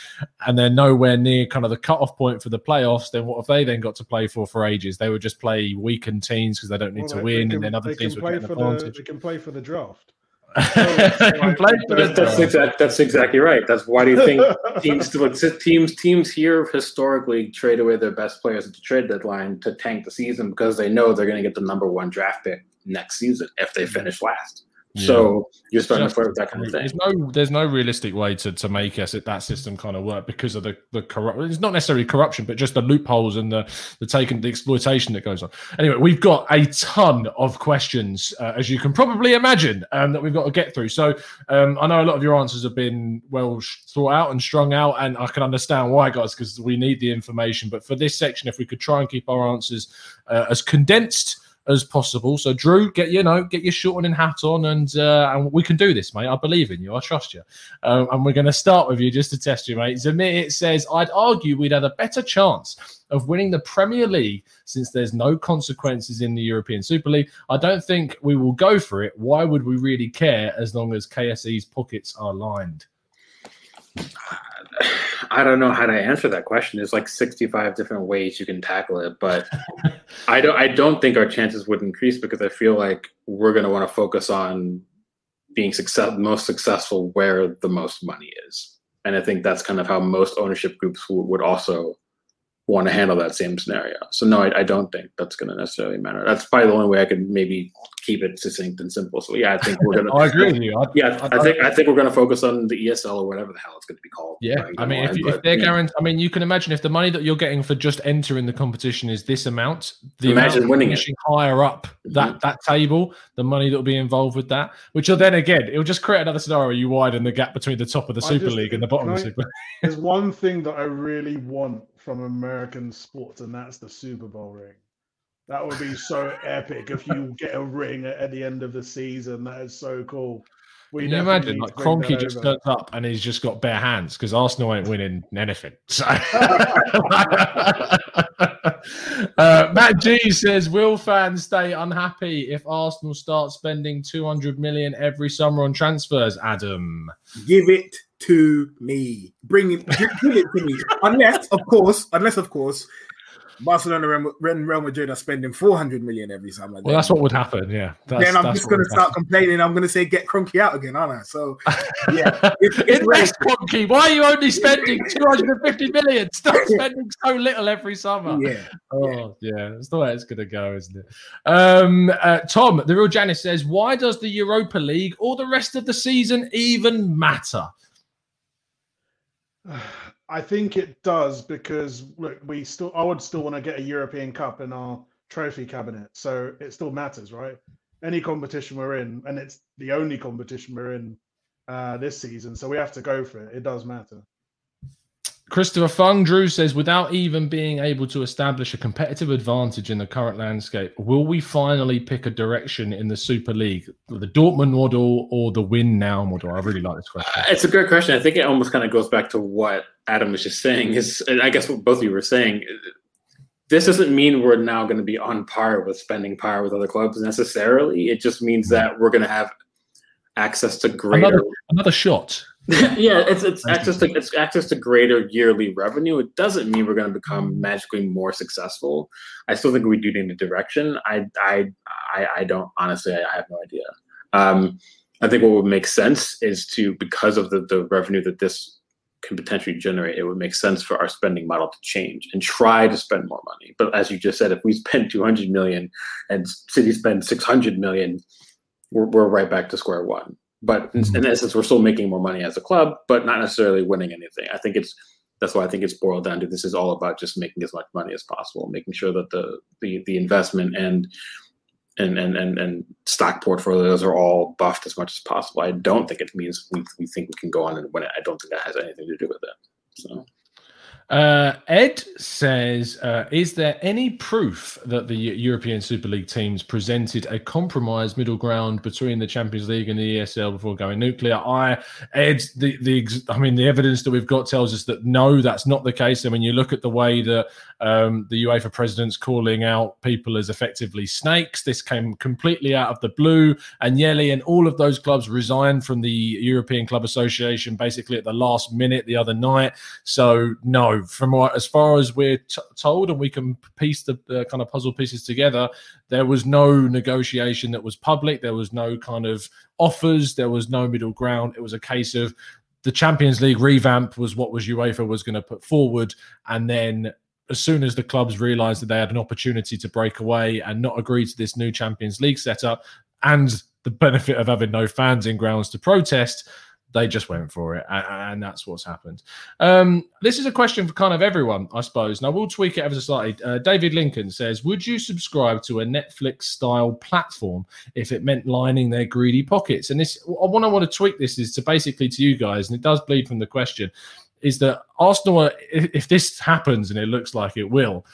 Speaker 1: and they're nowhere near kind of the cutoff point for the playoffs, then what have they then got to play for for ages? They would just play weakened teams because they don't need
Speaker 2: Well,
Speaker 1: to
Speaker 2: they-
Speaker 1: win,
Speaker 2: they
Speaker 1: and then other teams would get an
Speaker 2: for the they can play for the draft.
Speaker 1: They can play for the
Speaker 4: that's, that's, exact, that's exactly right. That's why do you think (laughs) teams still exist? Teams teams here historically trade away their best players at the trade deadline to tank the season because they know they're going to get the number one draft pick next season if they finish last. So you're starting to play with that kind of thing.
Speaker 1: There's no, there's no realistic way to, to make us that system kind of work because of the the corrupt. It's not necessarily corruption, but just the loopholes and the the taking the exploitation that goes on. Anyway, we've got a ton of questions, uh, as you can probably imagine, um, that we've got to get through. So um, I know a lot of your answers have been well thought out and strung out, and I can understand why, guys, because we need the information. But for this section, if we could try and keep our answers uh, as condensed as possible. So, Drew, get you know, get your shortening hat on, and uh, and we can do this, mate. I believe in you. I trust you. Um, and we're going to start with you just to test you, mate. Zamir it says, I'd argue we'd have a better chance of winning the Premier League since there's no consequences in the European Super League. I don't think we will go for it. Why would we really care as long as KSE's pockets are lined?
Speaker 4: I don't know how to answer that question. There's like 65 different ways you can tackle it, but (laughs) I don't. I don't think our chances would increase because I feel like we're going to want to focus on being success, most successful where the most money is, and I think that's kind of how most ownership groups w- would also want to handle that same scenario. So no, I, I don't think that's going to necessarily matter. That's probably the only way I could maybe keep it succinct and simple. So yeah, I think we're going (laughs) to.
Speaker 1: I agree with you. I,
Speaker 4: Yeah, I think I think we're going to focus on the ESL or whatever the hell it's going to be called.
Speaker 1: Yeah, I mean,
Speaker 4: going
Speaker 1: if, you,
Speaker 4: on,
Speaker 1: if they're
Speaker 4: yeah.
Speaker 1: guaranteed, I mean, you can imagine if the money that you're getting for just entering the competition is this amount, the
Speaker 4: Imagine
Speaker 1: amount of
Speaker 4: winning it.
Speaker 1: higher up that
Speaker 4: Mhm.
Speaker 1: that table, the money that will be involved with that, which will then again, it will just create another scenario. You widen the gap between the top of the
Speaker 2: I
Speaker 1: Super
Speaker 2: just-
Speaker 1: League and the bottom of the
Speaker 2: can I-
Speaker 1: Super. (laughs)
Speaker 2: There's one thing that I really want from American sports, and that's the Super Bowl ring. That would be so epic if you get a ring at, at the end of the season. That is so cool. We
Speaker 1: Can you imagine, like
Speaker 2: Kroenke
Speaker 1: just
Speaker 2: over.
Speaker 1: turns up and he's just got bare hands because Arsenal ain't winning anything. So, (laughs) (laughs) (laughs) uh, Matt G says, "Will fans stay unhappy if Arsenal start spending 200 million every summer on transfers?" Adam,
Speaker 3: Give it to me. Bring it. Give, give it to me. Unless, of course, unless of course, Barcelona and Real- Real Madrid are spending 400 million every summer.
Speaker 1: well, that's what would happen. Yeah, that's,
Speaker 3: then I'm
Speaker 1: that's
Speaker 3: just going to start
Speaker 1: happen.
Speaker 3: complaining. I'm going to say get Kroenke out again, aren't I? So (laughs) yeah, it's, it's
Speaker 1: Invest, Kroenke. Why are you only spending 250 million? Stop (laughs) spending so little every summer.
Speaker 3: yeah.
Speaker 1: Oh yeah, that's the way it's gonna go, isn't it? Um, uh, Tom, the real Janice says, "Why does the Europa League or the rest of the season even matter?" (sighs) (sighs) (sighs)
Speaker 2: I think it does because look, we still I would still want to get a European Cup in our trophy cabinet, so it still matters, right? Any competition we're in, and it's the only competition we're in uh, this season, so we have to go for it. It does matter.
Speaker 1: Christopher Fung Drew says, "Without even being able to establish a competitive advantage in the current landscape, will we finally pick a direction in the Super League, the Dortmund model or the Win Now model?" I really like this question.
Speaker 4: Uh, it's a great question. I think it almost kind of goes back to what Adam was just saying. Is I guess what both of you were saying. This doesn't mean we're now going to be on par with spending power with other clubs necessarily. It just means that we're going to have access to greater.
Speaker 1: Another, another shot. (laughs)
Speaker 4: yeah, it's it's access to it's access to greater yearly revenue. It doesn't mean we're going to become magically more successful. I still think we do need a direction. I I I, I don't honestly. I, have no idea. Um, I think what would make sense is to because of the the revenue that this can potentially generate, it would make sense for our spending model to change and try to spend more money. But as you just said, if we spend 200 million and City spend 600 million, we're, we're right back to square one. But in, in mm-hmm. essence, we're still making more money as a club, but not necessarily winning anything. I think it's that's why I think it's boiled down to this is all about just making as much money as possible, making sure that the the, the investment and and, and and and stock portfolios are all buffed as much as possible. I don't think it means we, we think we can go on and win it. I don't think that has anything to do with it. So
Speaker 1: Uh, Ed says, uh, "Is there any proof that the European Super League teams presented a compromised middle ground between the Champions League and the ESL before going nuclear?" I, Ed, the the I mean, the evidence that we've got tells us that no, that's not the case. I mean, you look at the way that um, the UEFA president's calling out people as effectively snakes. This came completely out of the blue. Agnelli and all of those clubs resigned from the European Club Association basically at the last minute the other night. So no, from what as far as we're t- told, and we can piece the uh, kind of puzzle pieces together, there was no negotiation that was public. There was no kind of offers. There was no middle ground. It was a case of the Champions League revamp was what was UEFA was going to put forward, and then as soon as the clubs realised that they had an opportunity to break away and not agree to this new Champions League setup and the benefit of having no fans in grounds to protest, they just went for it, and, and that's what's happened. Um, this is a question for kind of everyone, I suppose. Now we'll tweak it ever so slightly. Uh, David Lincoln says, "Would you subscribe to a Netflix-style platform if it meant lining their greedy pockets?" And this, what I want to tweak this is to basically to you guys, and it does bleed from the question is that Arsenal, if, if this happens and it looks like it will,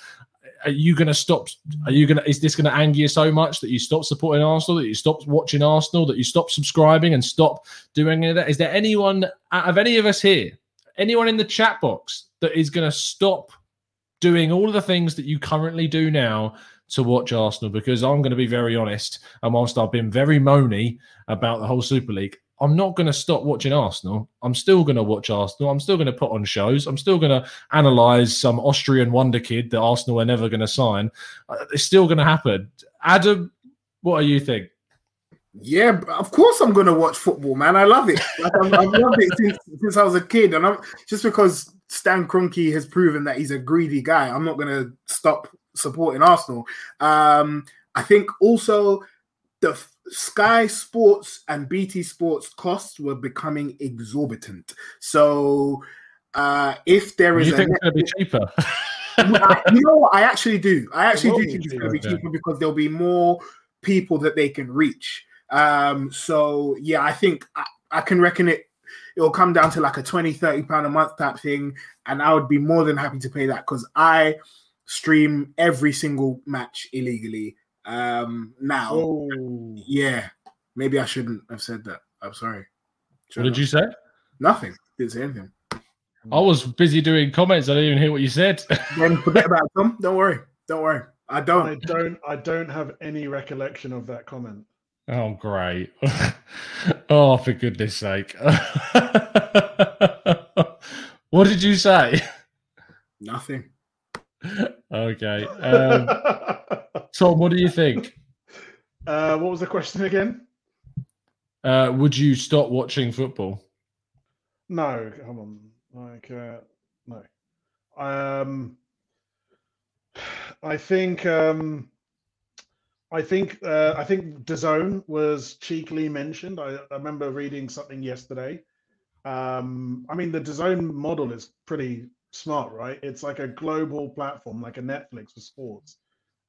Speaker 1: are you going to stop? Are you going to? Is this going to anger you so much that you stop supporting Arsenal, that you stop watching Arsenal, that you stop subscribing and stop doing any of that? Is there anyone out of any of us here, anyone in the chat box that is going to stop doing all of the things that you currently do now to watch Arsenal? Because I'm going to be very honest, and whilst I've been very moany about the whole Super League, I'm not going to stop watching Arsenal. I'm still going to watch Arsenal. I'm still going to put on shows. I'm still going to analyze some Austrian wonder kid that Arsenal are never going to sign. Uh, It's still going to happen. Adam, what do you think?
Speaker 3: Yeah, of course I'm gonna watch football, man. I love it. Like, I've, loved it since, since I was a kid, and I'm just because Stan Kroenke has proven that he's a greedy guy. I'm not gonna stop supporting Arsenal. Um, I think also the Sky Sports and BT Sports costs were becoming exorbitant. So uh, if there is
Speaker 1: you
Speaker 3: a
Speaker 1: think it's going to be cheaper?
Speaker 3: I- you know what? I actually do. I actually do think it's going to be cheaper because there'll be more people that they can reach. Um, so yeah, I think I, I can reckon it. It'll come down to like a 20, 30 pound a month type thing, and I would be more than happy to pay that because I stream every single match illegally um now.
Speaker 2: Oh,
Speaker 3: Yeah, maybe I shouldn't have said that. I'm sorry.
Speaker 1: what did you say?
Speaker 3: Nothing. Didn't say anything.
Speaker 1: I was busy doing comments. I didn't even hear what you said. (laughs)
Speaker 3: Then forget about it, Tom. Don't worry. Don't worry. I don't.
Speaker 2: I don't. I don't have any recollection of that comment.
Speaker 1: Oh, great. (laughs) oh, for goodness sake. (laughs) what did you say?
Speaker 3: Nothing.
Speaker 1: Okay. Um, Tom, what do you think?
Speaker 2: uh, what was the question again?
Speaker 1: Uh, would you stop watching football?
Speaker 2: No, come on. Like, uh, no. Um, I think. Um, I think. Uh, I think DAZN was cheekily mentioned. I, I remember reading something yesterday. Um, I mean, the DAZN model is pretty smart, right? It's like a global platform, like a Netflix for sports,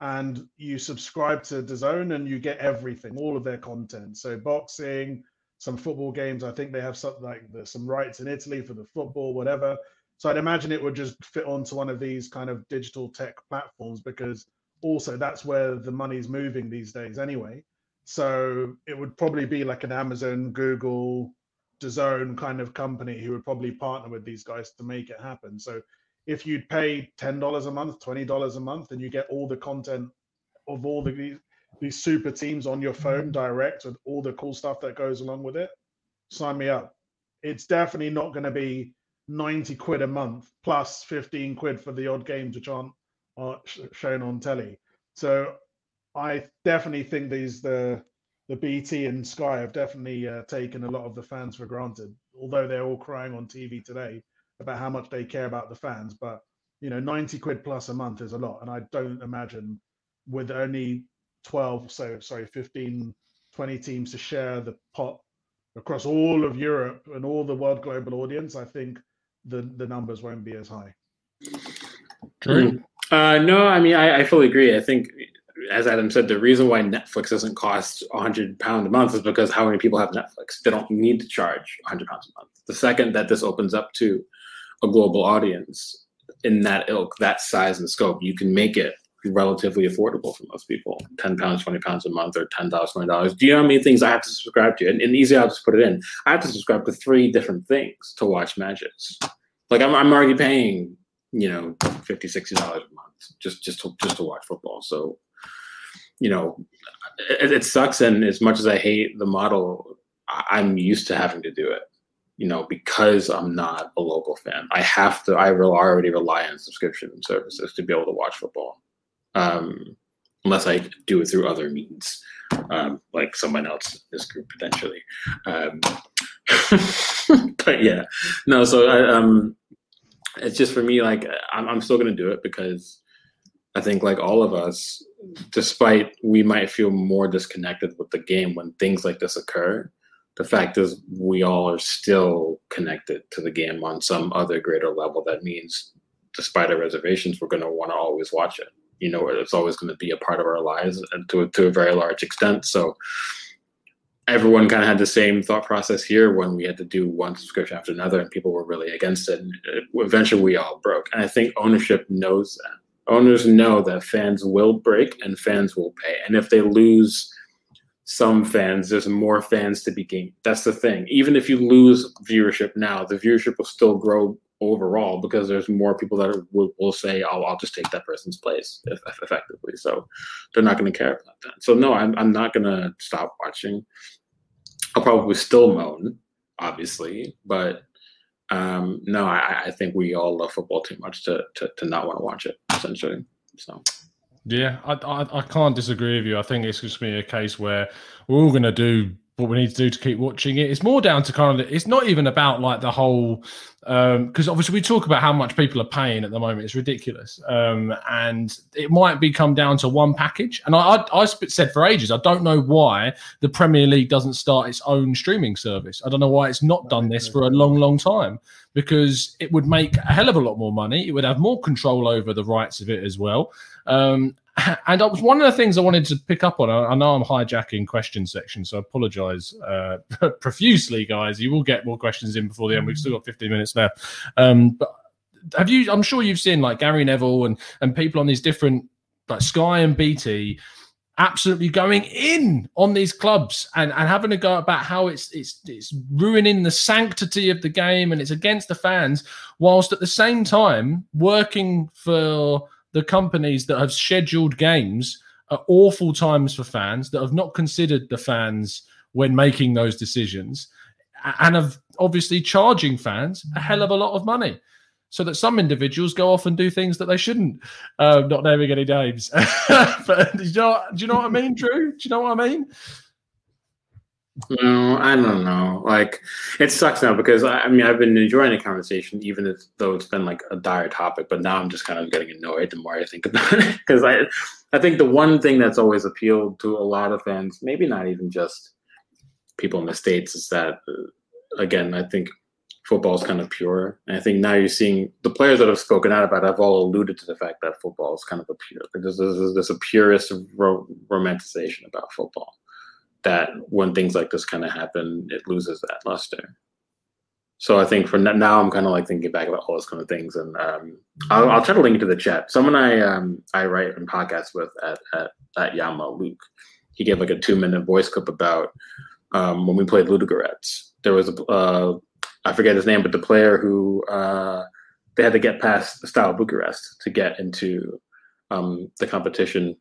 Speaker 2: and you subscribe to DAZN and you get everything, all of their content. So boxing, some football games. I think they have something like there's some rights in Italy for the football, whatever. So I'd imagine it would just fit onto one of these kind of digital tech platforms because also that's where the money's moving these days anyway. So it would probably be like an Amazon, Google, DAZN kind of company who would probably partner with these guys to make it happen. So if you'd pay ten dollars a month, twenty dollars a month, and you get all the content of all the these, these super teams on your phone mm-hmm. direct with all the cool stuff that goes along with it, sign me up. It's definitely not going to be 90 quid a month plus 15 quid for the odd games which aren't, aren't sh- shown on telly. So I definitely think these the the BT and Sky have definitely uh, taken a lot of the fans for granted. Although they're all crying on TV today about how much they care about the fans, but you know, 90 quid plus a month is a lot, and I don't imagine with only 12, so sorry, 15, 20 teams to share the pot across all of Europe and all the world global audience, I think the the numbers won't be as high.
Speaker 1: True.
Speaker 4: Uh, no, I mean I, I fully agree. I think, as Adam said, the reason why Netflix doesn't cost hundred pound a month is because how many people have Netflix? They don't need to charge hundred pounds a month. The second that this opens up to a global audience in that ilk, that size and scope, you can make it relatively affordable for most people. 10 pounds 20 pounds a month or $10 $20 do you know how many things i have to subscribe to? And, and easy i'll just put it in. I have to subscribe to three different things to watch matches. Like i'm, I'm already paying you know 50 60 dollars a month just just to just to watch football. So you know it, it sucks and as much as i hate the model i'm used to having to do it you know because i'm not a local fan i have to i re- already rely on subscription services to be able to watch football um, unless I do it through other means, um, like someone else in this group potentially. Um, (laughs) but yeah, no. So I, um, it's just for me. Like I'm, I'm still gonna do it because I think, like all of us, despite we might feel more disconnected with the game when things like this occur. The fact is, we all are still connected to the game on some other greater level. That means, despite our reservations, we're going to want to always watch it you know it's always going to be a part of our lives and to, to a very large extent so everyone kind of had the same thought process here when we had to do one subscription after another and people were really against it and uh, eventually we all broke and i think ownership knows that owners know that fans will break and fans will pay and if they lose some fans there's more fans to be gained that's the thing even if you lose viewership now the viewership will still grow overall because there's more people that are, will, will say, "Oh, I'll just take that person's place," if, if effectively. So they're not going to care about that. So no, I'm I'm not going to stop watching. I'll probably still moan, obviously, but um, no, I, I think we all love football too much to to, to not want to watch it. Essentially, so.
Speaker 1: Yeah, I, I, I can't disagree with you. I think it's just be a case where we're all going to do what we need to do to keep watching it. It's more down to kind of it's not even about like the whole um because um, obviously we talk about how much people are paying at the moment. It's ridiculous, um, and it might be come down to one package. And I, I, I said for ages, I don't know why the Premier League doesn't start its own streaming service. I don't know why it's not done this for a long, long time because it would make a hell of a lot more money. It would have more control over the rights of it as well. Um, (laughs) and was one of the things I wanted to pick up on. I, I know I'm hijacking question section, so I apologise uh, (laughs) profusely, guys. You will get more questions in before the end. We've still got 15 minutes left. Um, but have you? I'm sure you've seen like Gary Neville and and people on these different like Sky and BT absolutely going in on these clubs and, and having a go about how it's it's it's ruining the sanctity of the game and it's against the fans, whilst at the same time working for the companies that have scheduled games at awful times for fans that have not considered the fans when making those decisions and have obviously charging fans a hell of a lot of money so that some individuals go off and do things that they shouldn't. Uh, not naming any names, (laughs) but do you, know, do you know what I mean, Drew? Do you know what I mean?
Speaker 4: No, I don't know. Like, it sucks now because I, I mean I've been enjoying the conversation, even if, though it's been like a dire topic. But now I'm just kind of getting annoyed the more I think about (laughs) it because I, I think the one thing that's always appealed to a lot of fans, maybe not even just people in the states, is that uh, again I think football is kind of pure. And I think now you're seeing the players that have spoken out about it have all alluded to the fact that football is kind of a pure. There's, there's, there's a purist ro- romanticization about football that when things like this kind of happen, it loses that luster. So I think for now, I'm kind of like thinking back about all those kind of things, and um, I'll, I'll, try to link it to the chat. Someone I um, I write and podcast with at at, at Yama Luke, he gave like a two minute voice clip about um, when we played Ludogorets. There was a uh, I forget his name, but the player who uh, they had to get past the Steaua Bucharest to get into um, the competition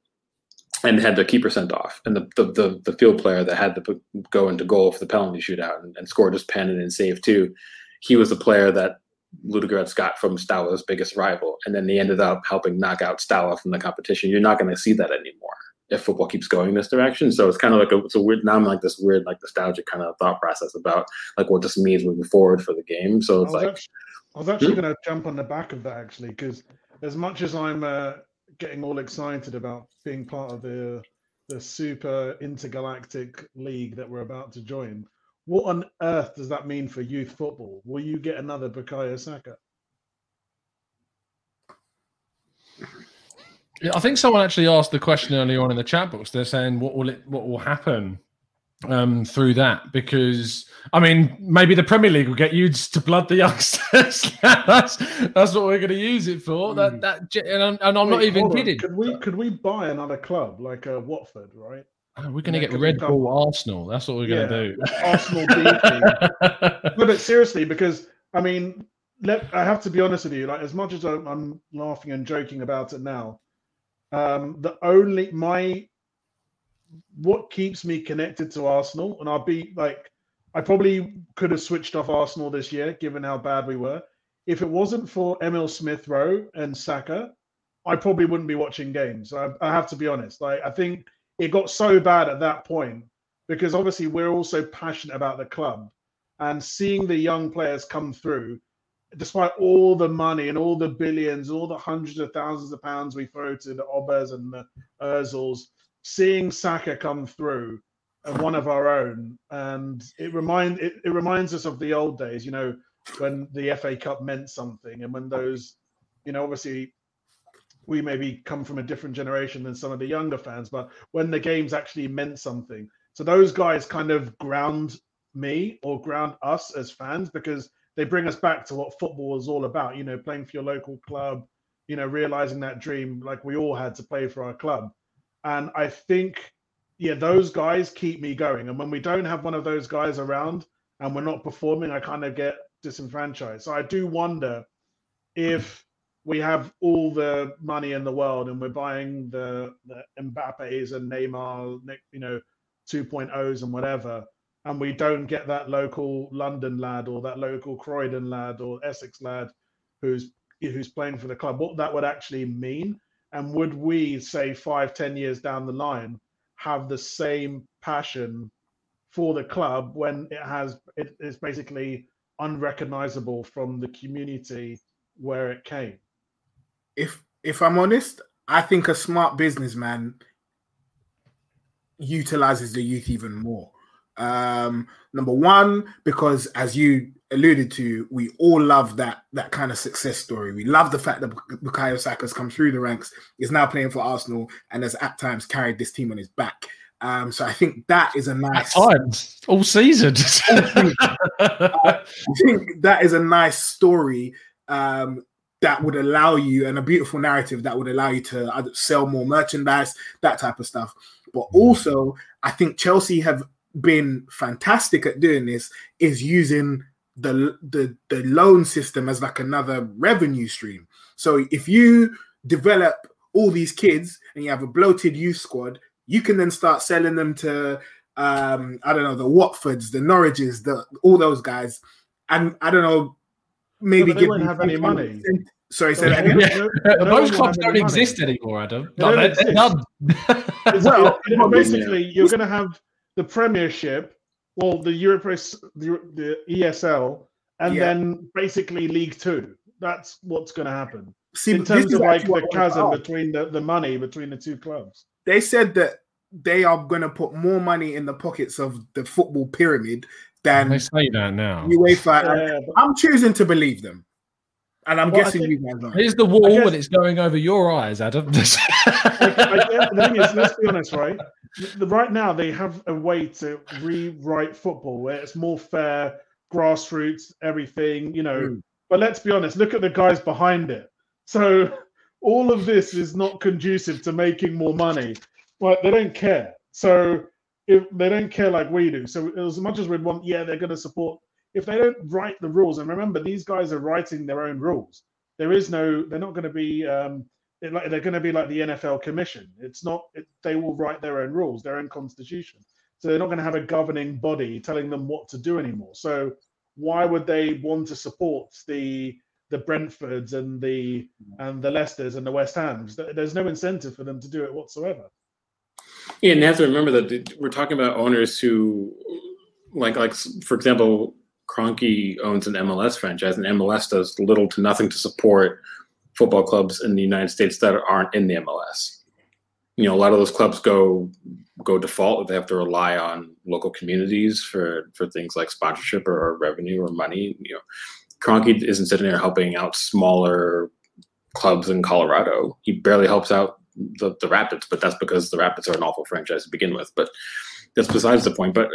Speaker 4: and had the keeper sent off. And the, the, the, the, field player that had to go into goal for the penalty shootout and, and score just pen and save too, he was the player that Ludogorets got from Steaua's biggest rival. And then he ended up helping knock out Steaua from the competition. You're not going to see that anymore if football keeps going this direction. So it's kind of like a, it's a weird, now I'm like this weird, like nostalgic kind of thought process about like what this means moving forward for the game. So it's
Speaker 2: I
Speaker 4: like,
Speaker 2: actually, I was actually
Speaker 4: Hmm?
Speaker 2: going to jump on the back of that actually, because as much as I'm uh, getting all excited about being part of the the super intergalactic league that we're about to join, what on earth does that mean for youth football? Will you get another Bukayo Saka?
Speaker 1: I think someone actually asked the question earlier on in the chat box. They're saying, "What will it? What will happen um, through that?" Because I mean, maybe the Premier League will get used to blood the (laughs) youngsters. that's that's what we're going to use it for. That that and I'm, and I'm not even kidding.
Speaker 2: Could we could we buy another club like uh, Watford, right?
Speaker 1: Oh, we're going to
Speaker 2: Yeah,
Speaker 1: get Red Bull Arsenal. That's what we're going to do.
Speaker 2: Arsenal. (laughs) No, but seriously, because I mean, let, I have to be honest with you. Like, as much as I'm, I'm laughing and joking about it now, um, the only my what keeps me connected to Arsenal, and I'll be like, I probably could have switched off Arsenal this year, given how bad we were. If it wasn't for Emil Smith Rowe and Saka, I probably wouldn't be watching games. I, I have to be honest. Like, I think it got so bad at that point because obviously we're also passionate about the club and seeing the young players come through despite all the money and all the billions all the hundreds of thousands of pounds we throw to the Obbers and the Özils, seeing Saka come through and one of our own and it remind it, it reminds us of the old days you know when the FA Cup meant something and when those you know obviously we maybe come from a different generation than some of the younger fans but when the games actually meant something so those guys kind of ground me or ground us as fans because they bring us back to what football is all about. You know, playing for your local club, you know, realizing that dream like we all had to play for our club. And I think, yeah, those guys keep me going. And when we don't have one of those guys around and we're not performing, I kind of get disenfranchised. So I do wonder if we have all the money in the world and we're buying the, the Mbappe's and Neymar, you know, 2.0s and whatever, and we don't get that local London lad or that local Croydon lad or Essex lad who's who's playing for the club, what that would actually mean, and would we say five, ten years down the line have the same passion for the club when it has it is basically unrecognizable from the community where it came?
Speaker 3: if if I'm honest, I think a smart businessman utilizes the youth even more. Um, number one, because as you alluded to, we all love that that kind of success story. We love the fact that Bukayo Saka's come through the ranks, is now playing for Arsenal, and has at times carried this team on his back. Um, so I think that is a
Speaker 1: At
Speaker 3: nice.
Speaker 1: times, all season. (laughs)
Speaker 3: I think that is a nice story um, that would allow you, and a beautiful narrative that would allow you to sell more merchandise, that type of stuff. But also, I think Chelsea have been fantastic at doing this. Is using the the the loan system as like another revenue stream. So if you develop all these kids and you have a bloated youth squad, you can then start selling them to um, I don't know the Watfords, the Norwiches, the all those guys, and I don't know maybe
Speaker 2: but they
Speaker 3: give them
Speaker 2: have any
Speaker 3: some kind of
Speaker 2: money.
Speaker 3: incent- Sorry, say that
Speaker 2: No,
Speaker 3: again.
Speaker 2: no,
Speaker 1: Uh,
Speaker 2: no
Speaker 1: Those
Speaker 2: one
Speaker 1: clubs don't
Speaker 2: any money.
Speaker 1: exist anymore, Adam.
Speaker 2: They
Speaker 1: No,
Speaker 2: don't
Speaker 1: they're-
Speaker 2: exist.
Speaker 1: they're none.
Speaker 2: Well, (laughs)
Speaker 3: Well,
Speaker 2: basically, you're going to have the Premiership, well, the Europress, the, the ESL, and
Speaker 3: Yeah.
Speaker 2: then basically League Two. That's what's going to happen
Speaker 3: See,
Speaker 2: in terms of like the
Speaker 3: I wanted to
Speaker 2: chasm between the, the money between the two clubs.
Speaker 3: they said that they are going to put more money in the pockets of the football pyramid than
Speaker 1: They say that now.
Speaker 3: UEFA. and
Speaker 2: Yeah, but
Speaker 3: I'm choosing to believe them, and I'm
Speaker 2: Well,
Speaker 3: guessing
Speaker 2: think-
Speaker 3: you guys are.
Speaker 1: Here's the wall,
Speaker 2: guess-
Speaker 1: and it's going over your eyes, Adam.
Speaker 2: like, (laughs) I get, the thing is, let's be honest, right? The, right now, they have a way to rewrite football where it's more fair, grassroots, everything, you know.
Speaker 3: Mm.
Speaker 2: But let's be honest, look at the guys behind it. So all of this is not conducive to making more money. Like they don't care. So if they don't care like we do. So as much as we'd want, yeah, they're going to support. If they don't write the rules, and remember, these guys are writing their own rules. There is no. They're not going to be. Um, like, they're going to be like the NFL Commission. It's not. It, they will write their own rules, their own constitution. So they're not going to have a governing body telling them what to do anymore. So why would they want to support the the Brentfords and the and the Leicesters and the West Hams? There's no incentive for them to do it whatsoever.
Speaker 4: Yeah, and you have to remember that we're talking about owners who, like, like for example, Kroenke owns an MLS franchise, and MLS does little to nothing to support football clubs in the United States that aren't in the MLS. you know a lot of those clubs go go default they have to rely on local communities for for things like sponsorship or, or revenue or money you know Kroenke isn't sitting there helping out smaller clubs in Colorado. He barely helps out the, the Rapids, but that's because the Rapids are an awful franchise to begin with. But that's besides the point. But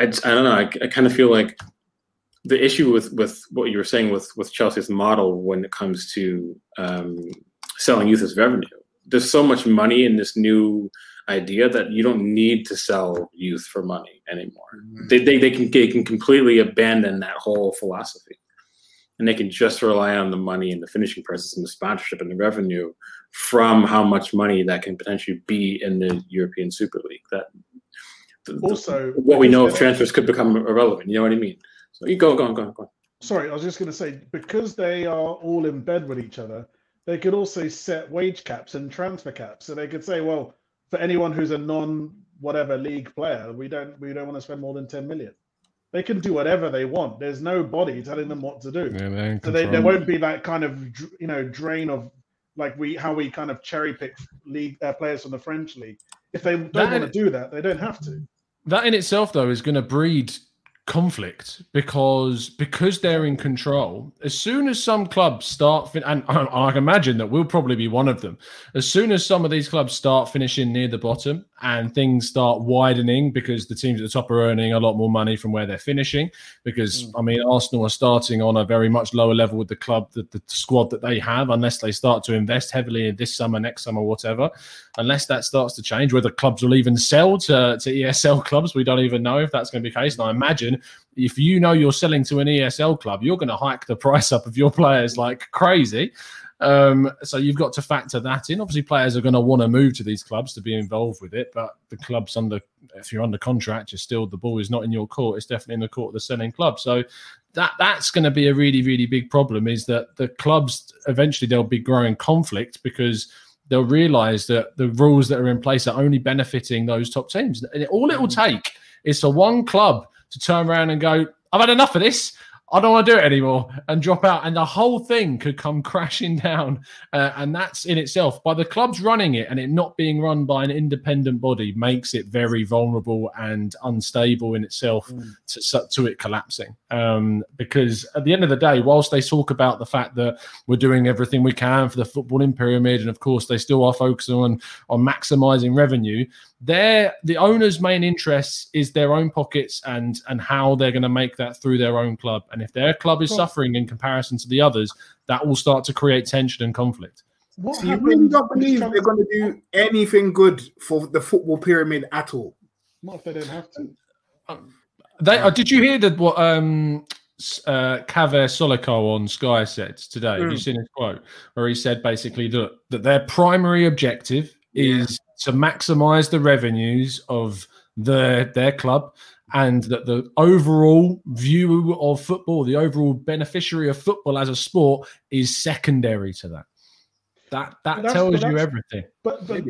Speaker 4: I, I, I don't know. I, I kind of feel like the issue with with what you were saying with with Chelsea's model when it comes to um, selling youth as revenue. There's so much money in this new idea that you don't need to sell youth for money anymore. Mm-hmm. They, they, they can they can completely abandon that whole philosophy and they can just rely on the money and the finishing prices and the sponsorship and the revenue from how much money that can potentially be in the European Super League. That
Speaker 2: also
Speaker 4: what we know of transfers could become irrelevant. You know what I mean? So you go, go on, go on, go on.
Speaker 2: Sorry, I was just going to say because they are all in bed with each other, they could also set wage caps and transfer caps. So they could say, well, for anyone who's a non whatever league player, we don't we don't want to spend more than ten million they can do whatever they want. There's no body telling them what to do. Yeah, so they, there won't be that kind of you know drain of like we how we kind of cherry pick league uh, players from the French league. If they don't that want to do that, they don't have to.
Speaker 1: That in itself, though, is going to breed conflict because because they're in control as soon as some clubs start fin- and I, I, imagine that we'll probably be one of them. As soon as some of these clubs start finishing near the bottom and things start widening because the teams at the top are earning a lot more money from where they're finishing because mm. i mean arsenal are starting on a very much lower level with the club the, the squad that they have unless they start to invest heavily in this summer next summer whatever unless that starts to change whether clubs will even sell to, to esl clubs we don't even know if that's going to be the case and i imagine if you know you're selling to an ESL club, you're going to hike the price up of your players like crazy. Um, so you've got to factor that in. Obviously, players are going to want to move to these clubs to be involved with it, but the club's under if you're under contract, you're still the ball is not in your court. It's definitely in the court of the selling club. So that that's going to be a really really big problem. Is that the clubs eventually there'll be growing conflict because they'll realize that the rules that are in place are only benefiting those top teams. And all it will take is for one club to turn around and go, I've had enough of this. I don't want to do it anymore and drop out. And the whole thing could come crashing down. Uh, and that's in itself, by the clubs running it and it not being run by an independent body, makes it very vulnerable and unstable in itself mm. to, to it collapsing. Um, because at the end of the day, whilst they talk about the fact that we're doing everything we can for the footballing pyramid, and of course they still are focusing on, on maximizing revenue, their the owner's main interest is their own pockets and and how they're going to make that through their own club. And if their club is suffering in comparison to the others that will start to create tension and conflict.
Speaker 3: What so you really don't believe they're going to do anything good for the football pyramid at all?
Speaker 2: Not if they don't have to.
Speaker 1: Um, they uh, did you hear that what um uh, Kaveh Solhekol on Sky said today. Mm. Have you hmm. seen his quote? Where he said basically that, that their primary objective is to maximize the revenues of the their club and that the overall view of football, the overall beneficiary of football as a sport is secondary to that. That that tells you everything.
Speaker 2: But but,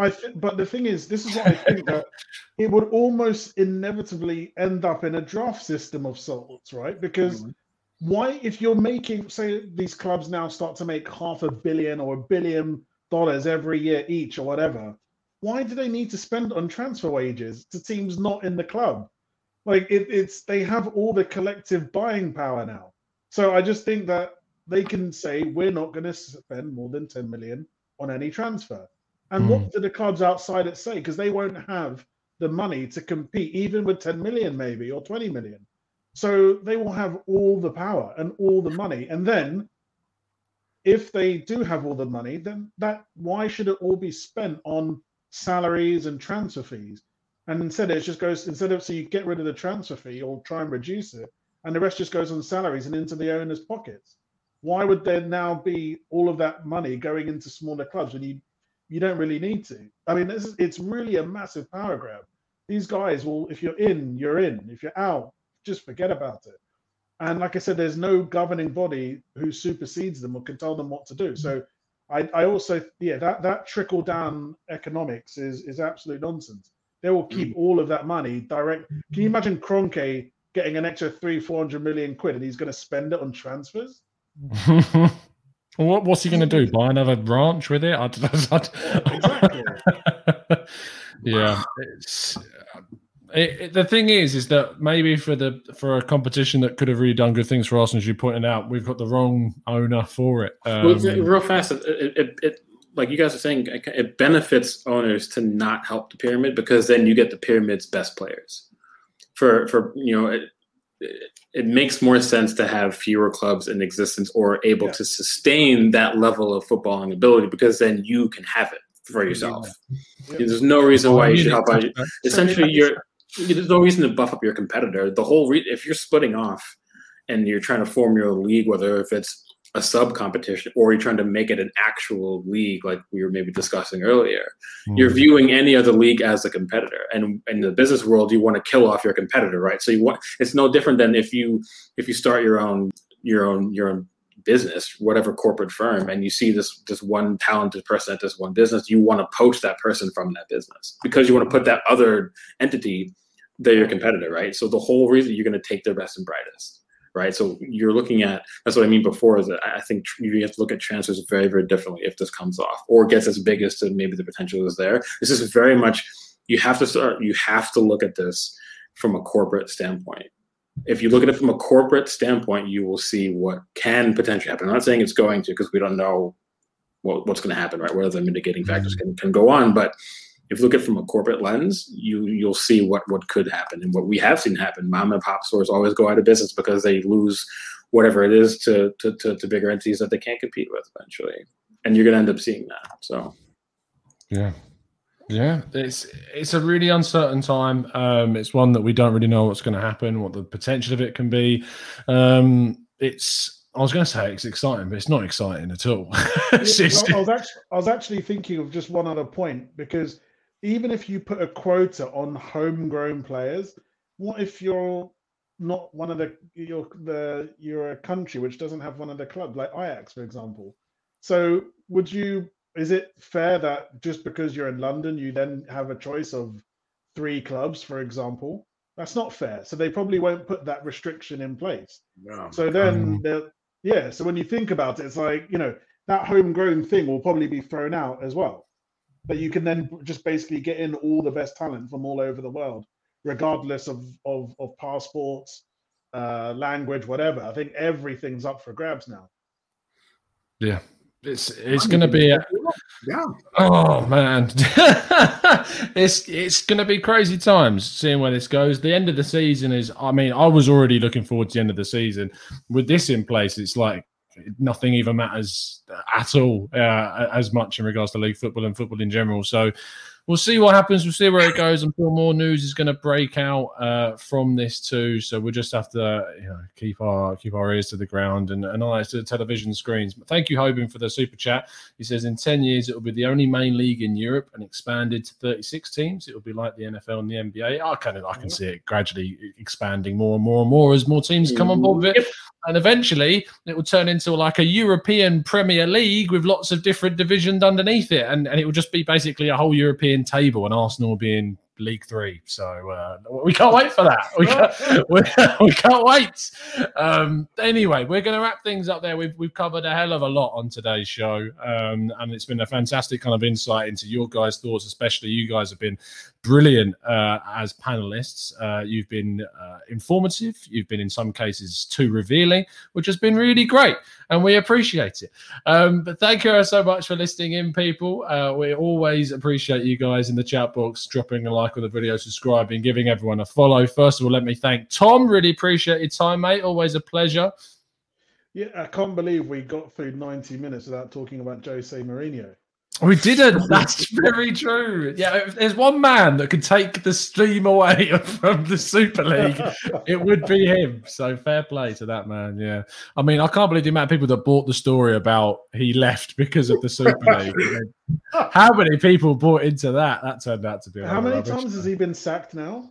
Speaker 2: I th- but the thing is, this is what I think that (laughs) it would almost inevitably end up in a draft system of sorts, right? Because mm-hmm. why, if you're making, say, these clubs now start to make half a billion or a billion dollars every year each or whatever, why do they need to spend on transfer wages to teams not in the club? Like it, it's they have all the collective buying power now. So I just think that they can say we're not going to spend more than 10 million on any transfer. And mm. what hmm. do the clubs outside it say? Because they won't have the money to compete, even with 10 million, maybe, or 20 million. So they will have all the power and all the money. And then if they do have all the money, then that why should it all be spent on salaries and transfer fees? And instead it just goes instead of so you get rid of the transfer fee or try and reduce it, and the rest just goes on salaries and into the owners' pockets. Why would there now be all of that money going into smaller clubs when you you don't really need to? I mean, this is, it's really a massive power grab. These guys will, if you're in, you're in. If you're out, just forget about it. And like I said, there's no governing body who supersedes them or can tell them what to do. So I, I also, yeah, that, that trickle down economics is, is absolute nonsense. They will keep mm. all of that money direct. Can you imagine Kroenke getting an extra three, 400 million quid and he's going to spend it on transfers?
Speaker 1: Well, (laughs) what, what's he going to do? Buy another ranch with it? I, (laughs)
Speaker 2: exactly. (laughs)
Speaker 1: yeah, it's. It, it, the thing is, is that maybe for the for a competition that could have really done good things for us, as you pointed out, we've got the wrong owner for it. Um,
Speaker 4: well, real fast, it, it, it, like you guys are saying, it benefits owners to not help the pyramid because then you get the pyramid's best players. For for you know, it, it makes more sense to have fewer clubs in existence or able yeah. to sustain that level of footballing ability because then you can have it for yourself. Yeah. There's no reason why you should help out. Essentially, you're there's no reason to buff up your competitor. The whole re- if you're splitting off and you're trying to form your league, whether if it's a sub competition or you're trying to make it an actual league, like we were maybe discussing earlier, mm. you're viewing any other league as a competitor. And in the business world, you want to kill off your competitor, right? So you want it's no different than if you if you start your own your own your own business, whatever corporate firm, and you see this this one talented person at this one business, you want to poach that person from that business because you want to put that other entity they're your competitor, right? So the whole reason you're going to take their best and brightest, right? So you're looking at that's what I mean before is that I think you have to look at transfers very, very differently if this comes off or gets as big as to maybe the potential is there. This is very much you have to start. You have to look at this from a corporate standpoint. If you look at it from a corporate standpoint, you will see what can potentially happen. I'm not saying it's going to because we don't know what, what's going to happen, right? What other mitigating factors mm-hmm. can, can go on, but if you look at it from a corporate lens, you you'll see what what could happen and what we have seen happen. Mom and pop stores always go out of business because they lose whatever it is to to, to, to bigger entities that they can't compete with eventually, and you're going to end up seeing that. So,
Speaker 1: yeah, yeah, it's it's a really uncertain time. Um, it's one that we don't really know what's going to happen, what the potential of it can be. Um, it's I was going to say it's exciting, but it's not exciting at all. (laughs)
Speaker 2: just... I, was actually, I was actually thinking of just one other point because even if you put a quota on homegrown players, what if you're not one of the you're the you're a country which doesn't have one of the clubs like Ajax, for example? So would you? Is it fair that just because you're in London, you then have a choice of three clubs, for example? That's not fair. So they probably won't put that restriction in place. No. So then, um, yeah. So when you think about it, it's like you know that homegrown thing will probably be thrown out as well but you can then just basically get in all the best talent from all over the world, regardless of of, of passports, uh, language, whatever. I think everything's up for grabs now.
Speaker 1: Yeah. It's it's going to be a,
Speaker 3: yeah.
Speaker 1: Oh man, (laughs) it's it's going to be crazy times seeing where this goes. The end of the season is. I mean, I was already looking forward to the end of the season. With this in place, it's like nothing even matters at all uh, as much in regards to league football and football in general. So we'll see what happens. We'll see where it goes. I'm sure more news is going to break out uh, from this too. So we'll just have to you know, keep our keep our ears to the ground and, and eyes to the television screens. But thank you, Hoban, for the super chat. He says in 10 years it will be the only main league in Europe and expanded to 36 teams. It will be like the NFL and the NBA. I kind of I can see it gradually expanding more and more and more as more teams come on board with it. And eventually it will turn into like a European Premier League with lots of different divisions underneath it. And, and it will just be basically a whole European table and Arsenal being League Three. So uh, we can't wait for that. We can't, (laughs) we, we can't wait. Um, anyway, we're going to wrap things up there. We've we've covered a hell of a lot on today's show, um, and it's been a fantastic kind of insight into your guys' thoughts. Especially you guys have been brilliant uh, as panelists. Uh, you've been uh, informative. You've been in some cases too revealing, which has been really great, and we appreciate it. Um, but thank you so much for listening in, people. Uh, we always appreciate you guys in the chat box dropping a like on the video, subscribing, giving everyone a follow. First of all, let me thank Tom. Really appreciate your time, mate. Always a pleasure.
Speaker 2: Yeah, I can't believe we got through 90 minutes without talking about Jose Mourinho.
Speaker 1: We didn't. (laughs) That's very true. Yeah, if there's one man that could take the steam away (laughs) from the Super League, it would be him. So fair play to that man. Yeah. I mean, I can't believe the amount of people that bought the story about he left because of the Super (laughs) League. How many people bought into that? That turned out to be.
Speaker 2: How many times has he been sacked now?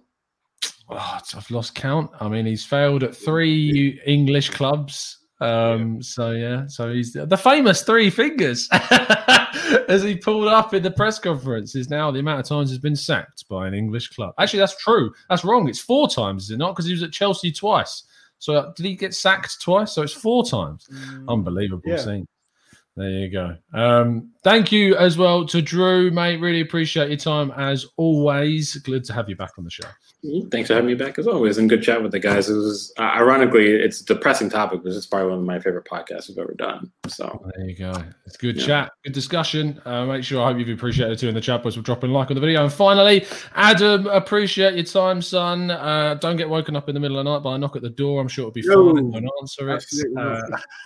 Speaker 1: Oh, I've lost count. I mean, he's failed at three English clubs. Um, yeah. so yeah, so he's the famous three fingers (laughs) as he pulled up in the press conference is now the amount of times he's been sacked by an English club. Actually, that's true. That's wrong. It's four times, is it not? Because he was at Chelsea twice. So did he get sacked twice? So it's four times. Mm, Unbelievable yeah. scene. There you go. Um, thank you as well to Drew, mate. Really appreciate your time as always. Glad to have you back on the show.
Speaker 4: Thanks for having me back as always, and good chat with the guys. It was uh, ironically, it's a depressing topic, but it's probably one of my favorite podcasts we've ever done. So
Speaker 1: there you go. It's good
Speaker 4: Yeah.
Speaker 1: chat, good discussion. Uh, make sure I hope you've appreciated it too in the chat box for dropping a like on the video. And finally, Adam, appreciate your time, son. Uh, don't get woken up in the middle of the night by a knock at the door. I'm sure it'll be
Speaker 3: no,
Speaker 1: fine. Don't answer it.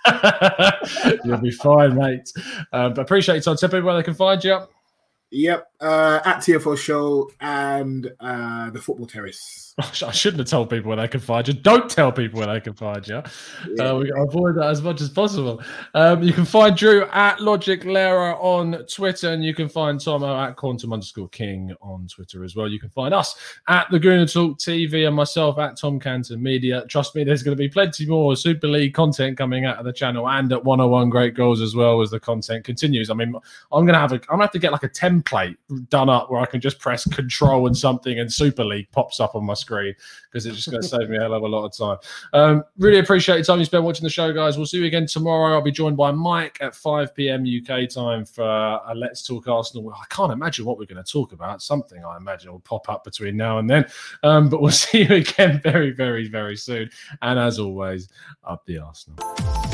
Speaker 1: Uh, (laughs) you'll be fine, (laughs) mate. Uh, but appreciate your time. Tell people where they can find you.
Speaker 3: Yep, uh, at TFO Show and uh, the Football Terrace. (laughs)
Speaker 1: I shouldn't have told people where they can find you. Don't tell people where they can find you. Uh, we avoid that as much as possible. Um, you can find Drew at Logic Lara on Twitter, and you can find Tomo at Quantum underscore King on Twitter as well. You can find us at the Gooner Talk TV and myself at Tom Canton Media. Trust me, there's going to be plenty more Super League content coming out of the channel and at 101 Great Goals as well as the content continues. I mean, I'm gonna have a I'm gonna have to get like a template done up where I can just press control and something and Super League pops up on my screen because it's just going to save me a hell of a lot of time. Um, really appreciate the time you spent watching the show, guys. We'll see you again tomorrow. I'll be joined by Mike at 5 p.m. UK time for a Let's Talk Arsenal. I can't imagine what we're going to talk about. Something I imagine will pop up between now and then. Um, but we'll (laughs) see you again very, very, very soon. And as always, up the Arsenal.